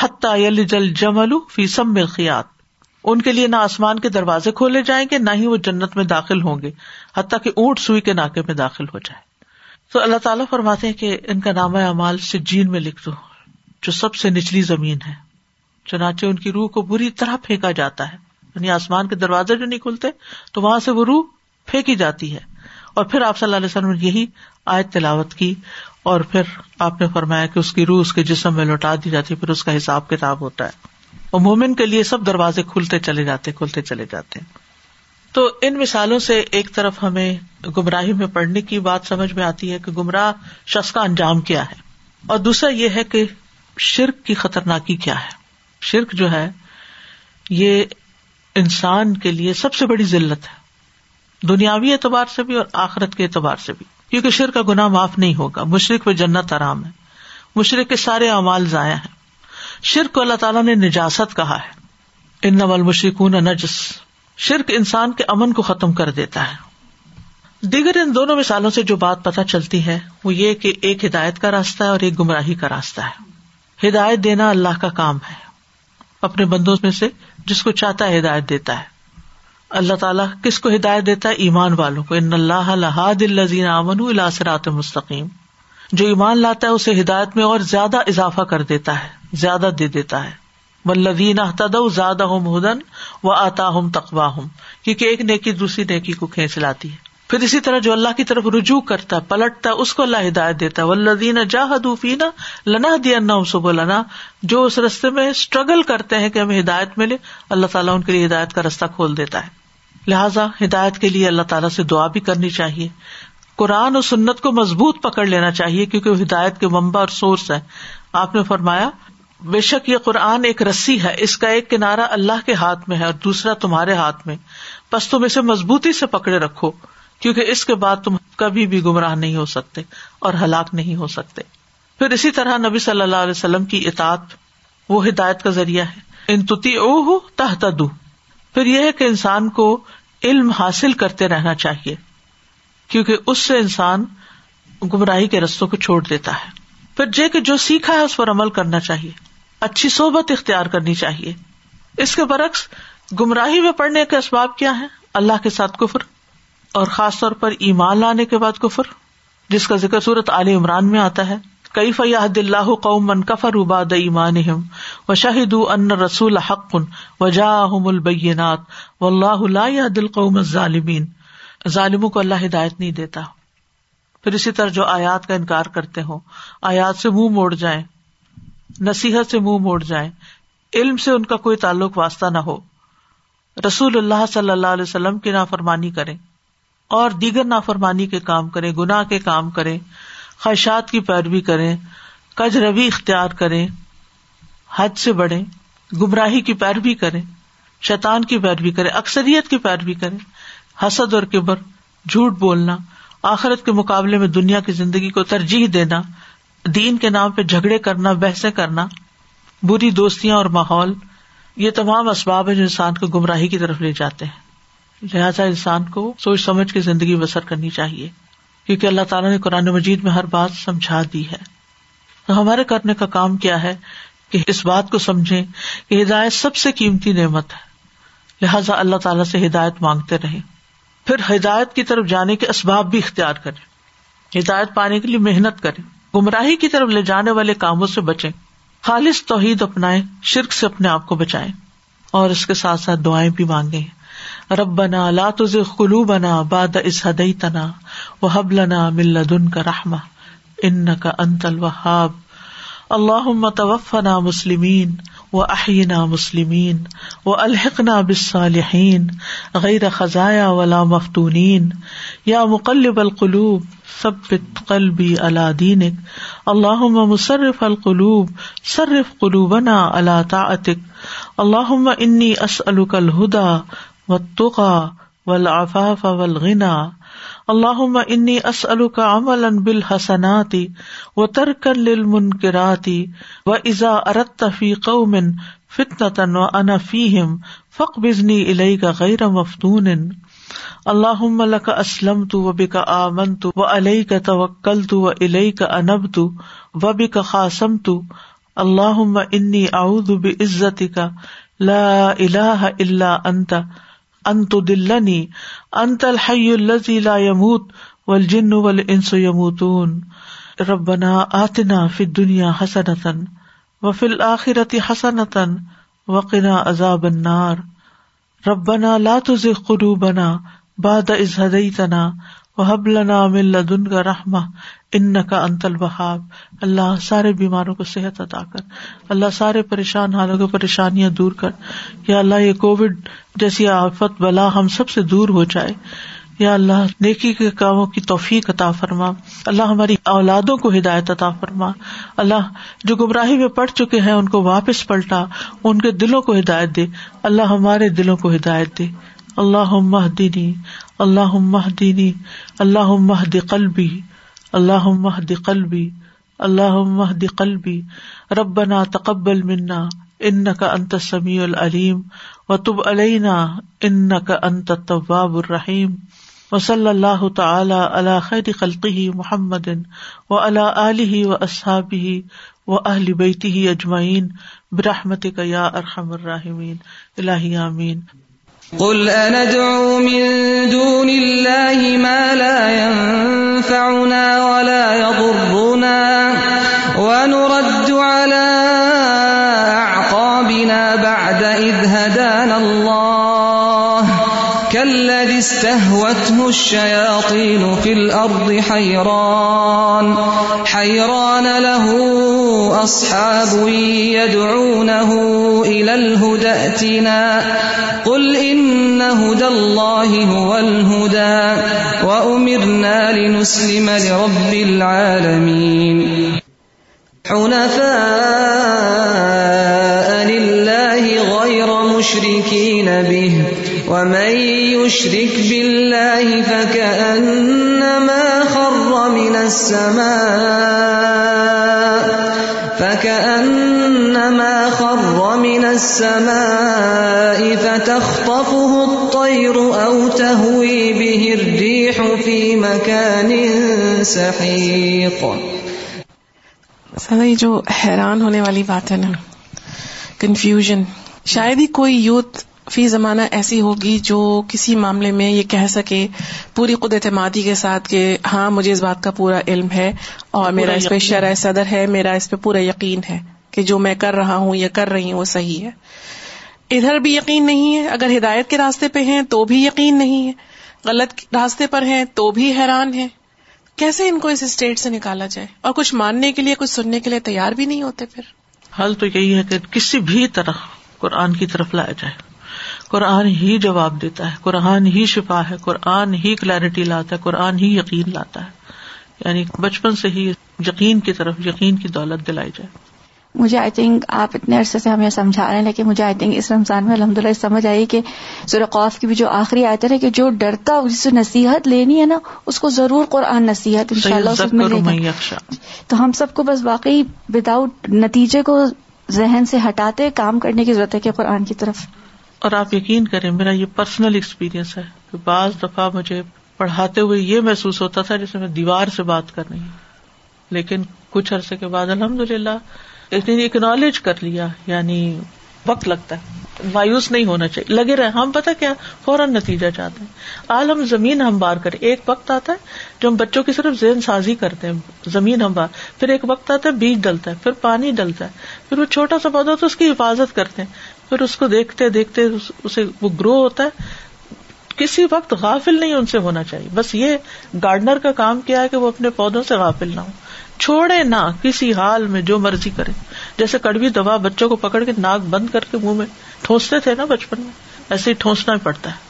حتى يلج الجمل في سم الخياط۔ ان کے لیے نہ آسمان کے دروازے کھولے جائیں گے، نہ ہی وہ جنت میں داخل ہوں گے، حتیٰ کہ اونٹ سوئی کے ناکے میں داخل ہو جائے۔ تو اللہ تعالیٰ فرماتے ہیں کہ ان کا نام اعمال سجین میں لکھ دو، جو سب سے نچلی زمین ہے۔ چنانچہ ان کی روح کو بری طرح پھینکا جاتا ہے۔ یعنی آسمان کے دروازے جو نہیں کھلتے، تو وہاں سے وہ روح پھینکی جاتی ہے۔ اور پھر آپ صلی اللہ علیہ وسلم نے یہی آیت تلاوت کی اور پھر آپ نے فرمایا کہ اس کی روح اس کے جسم میں لوٹا دی جاتی پھر اس کا حساب کتاب ہوتا ہے۔ اور مومن کے لیے سب دروازے کھلتے چلے جاتے، کھلتے چلے جاتے۔ تو ان مثالوں سے ایک طرف ہمیں گمراہی میں پڑھنے کی بات سمجھ میں آتی ہے کہ گمراہ شخص کا انجام کیا ہے۔ اور دوسرا یہ ہے کہ شرک کی خطرناکی کیا ہے۔ شرک جو ہے، یہ انسان کے لیے سب سے بڑی ذلت ہے۔ دنیاوی اعتبار سے بھی اور آخرت کے اعتبار سے بھی۔ کیونکہ شر کا گناہ معاف نہیں ہوگا مشرق پہ جنت آرام ہے۔ مشرق کے سارے اعمال ضائع ہیں۔ شرک کو اللہ تعالیٰ نے نجاست کہا ہے۔ ان نول مشرقون نجس۔ شرک انسان کے امن کو ختم کر دیتا ہے۔ دیگر ان دونوں مثالوں سے جو بات پتہ چلتی ہے، وہ یہ کہ ایک ہدایت کا راستہ ہے اور ایک گمراہی کا راستہ ہے۔ ہدایت دینا اللہ کا کام ہے۔ اپنے بندوں میں سے جس کو چاہتا ہے ہدایت دیتا ہے۔ اللہ تعالیٰ کس کو ہدایت دیتا ہے؟ ایمان والوں کو۔ ان اللہ الحاد الزین امن الاسرات مستقیم۔ جو ایمان لاتا ہے اسے ہدایت میں اور زیادہ اضافہ کر دیتا ہے، زیادہ دے دیتا ہے۔ ولدین احتد زیادہ ہوں مہدن و آتا ہوں تقوا ہوں کیونکہ ایک نیکی دوسری نیکی کو کھینچ لاتی ہے۔ پھر اسی طرح جو اللہ کی طرف رجوع کرتا ہے، پلٹتا ہے، اس کو اللہ ہدایت دیتا ہے۔ ولدین جاہدوفینا لنا دیا سب لنا جو اس رستے میں اسٹرگل کرتے ہیں کہ ہمیں ہدایت ملے، اللہ تعالیٰ ان کے لیے ہدایت کا رستہ کھول دیتا ہے۔ لہٰذا ہدایت کے لیے اللہ تعالیٰ سے دعا بھی کرنی چاہیے۔ قرآن اور سنت کو مضبوط پکڑ لینا چاہیے کیونکہ وہ ہدایت کے ممبا اور سورس ہے۔ آپ نے فرمایا، بے شک یہ قرآن ایک رسی ہے، اس کا ایک کنارا اللہ کے ہاتھ میں ہے اور دوسرا تمہارے ہاتھ میں۔ بس تم اسے مضبوطی سے پکڑے رکھو، کیونکہ اس کے بعد تم کبھی بھی گمراہ نہیں ہو سکتے اور ہلاک نہیں ہو سکتے۔ پھر اسی طرح نبی صلی اللہ علیہ وسلم کی اطاعت، وہ ہدایت کا ذریعہ ہے۔ ان تتی او ہو تحت پھر یہ ہے کہ انسان کو علم حاصل کرتے رہنا چاہیے، کیونکہ اس سے انسان گمراہی کے رستوں کو چھوڑ دیتا ہے۔ پھر جے کہ جو سیکھا ہے اس پر عمل کرنا چاہیے، اچھی صحبت اختیار کرنی چاہیے۔ اس کے برعکس، گمراہی میں پڑنے کے اسباب کیا ہے اللہ کے ساتھ کفر، اور خاص طور پر ایمان لانے کے بعد کفر، جس کا ذکر صورت علی عمران میں آتا ہے۔ کئی فیاحد اللہ قوم من کفر اباد ایمان و شاہد ان رسول حق و جا البینات و اللہ اللہ دل قوم ظالمین ظالموں کو اللہ ہدایت نہیں دیتا۔ پھر اسی طرح جو آیات کا انکار کرتے ہوں، آیات سے منہ موڑ جائیں، نصیحت سے منہ موڑ جائیں، علم سے ان کا کوئی تعلق واسطہ نہ ہو۔ رسول اللہ صلی اللہ علیہ وسلم کی نافرمانی کرے اور دیگر نافرمانی کے کام کرے گناہ کے کام کرے خواہشات کی پیروی کریں کج روی اختیار کریں، حد سے بڑھے گمراہی کی پیروی کریں، شیطان کی پیروی کرے اکثریت کی پیروی کرے حسد اور کبر، جھوٹ بولنا، آخرت کے مقابلے میں دنیا کی زندگی کو ترجیح دینا، دین کے نام پہ جھگڑے کرنا، بحثیں کرنا، بری دوستیاں اور ماحول، یہ تمام اسباب ہے جو انسان کو گمراہی کی طرف لے جاتے ہیں۔ لہٰذا انسان کو سوچ سمجھ کے زندگی بسر کرنی چاہیے۔ کیونکہ اللہ تعالیٰ نے قرآن مجید میں ہر بات سمجھا دی ہے۔ تو ہمارے کرنے کا کام کیا ہے کہ اس بات کو سمجھے کہ ہدایت سب سے قیمتی نعمت ہے۔ لہٰذا اللہ تعالیٰ سے ہدایت مانگتے رہے پھر ہدایت کی طرف جانے کے اسباب بھی اختیار کرے ہدایت پانے کے لیے محنت کرے گمراہی کی طرف لے جانے والے کاموں سے بچے خالص توحید اپنائے شرک سے اپنے آپ کو بچائے اور اس کے ساتھ ساتھ دعائیں بھی مانگے ربنا لا تزغ قلوبنا بعد إذ هديتنا وهب لنا من لدنك رحمة إنك أنت الوهاب. اللهم توفنا مسلمين وأحينا مسلمين وألحقنا بالصالحين غير خزايا ولا مفتونين. يا مقلب القلوب ثبت قلبي على دينك. اللهم مصرف القلوب، صرف قلوبنا على طاعتك. اللهم إني أسألك الهدى والتقى والعفاف والغنى. اللهم انی اسألك عملا بالحسنات وتركا للمنكرات. واذا اردت في قوم فتنة وانا فيهم فاقبضني اليك غير مفتون. اللهم لك اسلمت وبك آمنت وعليك توكلت واليك انبت وبك خاصمت. اللهم انی اعوذ بعزتك. لا اله الا انت انت دلنی انت الحی الذی لا يموت والجن والانس يموتون ربنا آتنا فی الدنیا حسنتا وفی الآخرة حسنتا وقنا عذاب النار۔ ربنا لا تزغ قلوبنا بعد اذ هديتنا وهب لنا من لدنك رحمة ان کا انتل بہاب اللہ سارے بیماروں کو صحت عطا کر۔ اللہ سارے پریشان حالوں کو پریشانیاں دور کر۔ یا اللہ یہ کووڈ جیسی آفت بلا ہم سب سے دور ہو جائے۔ یا اللہ نیکی کے کاموں کی توفیق عطا فرما۔ اللہ ہماری اولادوں کو ہدایت عطا فرما۔ اللہ جو گمراہی میں پڑ چکے ہیں ان کو واپس پلٹا۔ ان کے دلوں کو ہدایت دے۔ اللہ ہمارے دلوں کو ہدایت دے۔ اللہ مہدنی اللہ مہدنی اللہ مہد قلبی اللہ مہد قلبی اللہ مہد قلبی، ربنا تقبل منا ان کا انت سمیع العلیم و تب علینا ان کا انت طواب الرحیم و صلی اللہ تعالی علی خیر خلقی محمد و علی علیہ و اصحابہ و اہل بیتہ اجمعین برحمت کا یا ارحم الراحمین، الہی آمین۔ قل أندعو من دون الله ما لا ينفعنا ولا يضرنا ونرد على أعقابنا بعد إذ هدانا الله كالذي استهوته الشياطين في الأرض حيران حيران له أصحاب يدعونه إلى الهدى ائتنا قل إن هدى الله هو الهدى وأمرنا لنسلم لرب العالمين. حنفاء لله غير مشركين به، ومن يشرك بالله فكأنما خر من السماء فكأنما السماء فتخطفه الطير أو تهوي به الريح في مكان سحيق. سر یہ جو حیران ہونے والی بات ہے نا کنفیوژن شاید ہی کوئی یوتھ فی زمانہ ایسی ہوگی جو کسی معاملے میں یہ کہہ سکے پوری خود اعتمادی کے ساتھ کہ ہاں مجھے اس بات کا پورا علم ہے اور میرا اس پہ شرح صدر ہے میرا اس پہ پورا یقین ہے۔ کہ جو میں کر رہا ہوں یا کر رہی ہوں وہ صحیح ہے۔ ادھر بھی یقین نہیں ہے، اگر ہدایت کے راستے پہ ہیں تو بھی یقین نہیں ہے۔ غلط راستے پر ہیں تو بھی حیران ہے کیسے ان کو اس اسٹیٹ سے نکالا جائے؟ اور کچھ ماننے کے لیے، کچھ سننے کے لیے تیار بھی نہیں ہوتے پھر۔ حل تو یہی ہے کہ کسی بھی طرح قرآن کی طرف لایا جائے۔ قرآن ہی جواب دیتا ہے، قرآن ہی شفا ہے، قرآن ہی کلیرٹی لاتا ہے، قرآن ہی یقین لاتا ہے۔ یعنی بچپن سے ہی یقین کی طرف، یقین کی دولت دلائی جائے۔ مجھے آئی تھنک آپ اتنے عرصے سے ہمیں سمجھا رہے ہیں لیکن مجھے آئی تھنک اس رمضان میں الحمد للہ سمجھ آئی کہ قوف کی بھی جو آخری آیت ہے کہ جو ڈرتا جس سے نصیحت لینی ہے نا اس کو ضرور قرآن نصیحت ان شاء اللہ تو ہم سب کو بس واقعی وداؤٹ نتیجے کو ذہن سے ہٹاتے کام کرنے کی ضرورت ہے کہ قرآن کی طرف۔ اور آپ یقین کریں میرا یہ پرسنل ایکسپیرئنس ہے کہ بعض دفعہ مجھے پڑھاتے ہوئے یہ محسوس ہوتا تھا جیسے میں دیوار سے بات کر رہی ہوں۔ لیکن کچھ عرصے کے بعد الحمد للہ اکنالج کر لیا یعنی وقت لگتا ہے۔ مایوس نہیں ہونا چاہیے۔ لگے رہے۔ ہم پتا کیا، فوراً نتیجہ چاہتے ہیں۔ آل ہم زمین ہم بار کریں۔ ایک وقت آتا ہے جو ہم بچوں کی صرف زین سازی کرتے ہیں۔ زمین ہم بار۔ پھر ایک وقت آتا ہے بیج ڈلتا ہے، پھر پانی ڈلتا ہے۔ پھر وہ چھوٹا سا پودا تو اس کی حفاظت کرتے ہیں۔ پھر اس کو دیکھتے دیکھتے اسے وہ گرو ہوتا ہے۔ کسی وقت غافل نہیں ان سے ہونا چاہیے۔ بس یہ گارڈنر کا کام کیا ہے کہ وہ اپنے پودوں سے غافل نہ ہو چھوڑے نہ کسی حال میں جو مرضی کرے۔ جیسے کڑوی دوا بچوں کو پکڑ کے ناک بند کر کے منہ میں ٹھونستے تھے نا بچپن میں، ایسے ہی ٹھونسنا ہی پڑتا ہے۔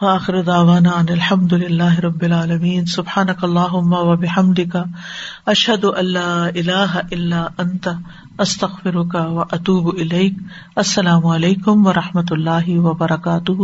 وآخر دعوانا ان الحمد للہ رب العالمین. سبحانک اللہم و بحمدک. اشہد لا الہ الا انت. استغفرک و اتوب الیک. السلام علیکم و رحمۃ اللہ وبرکاتہ.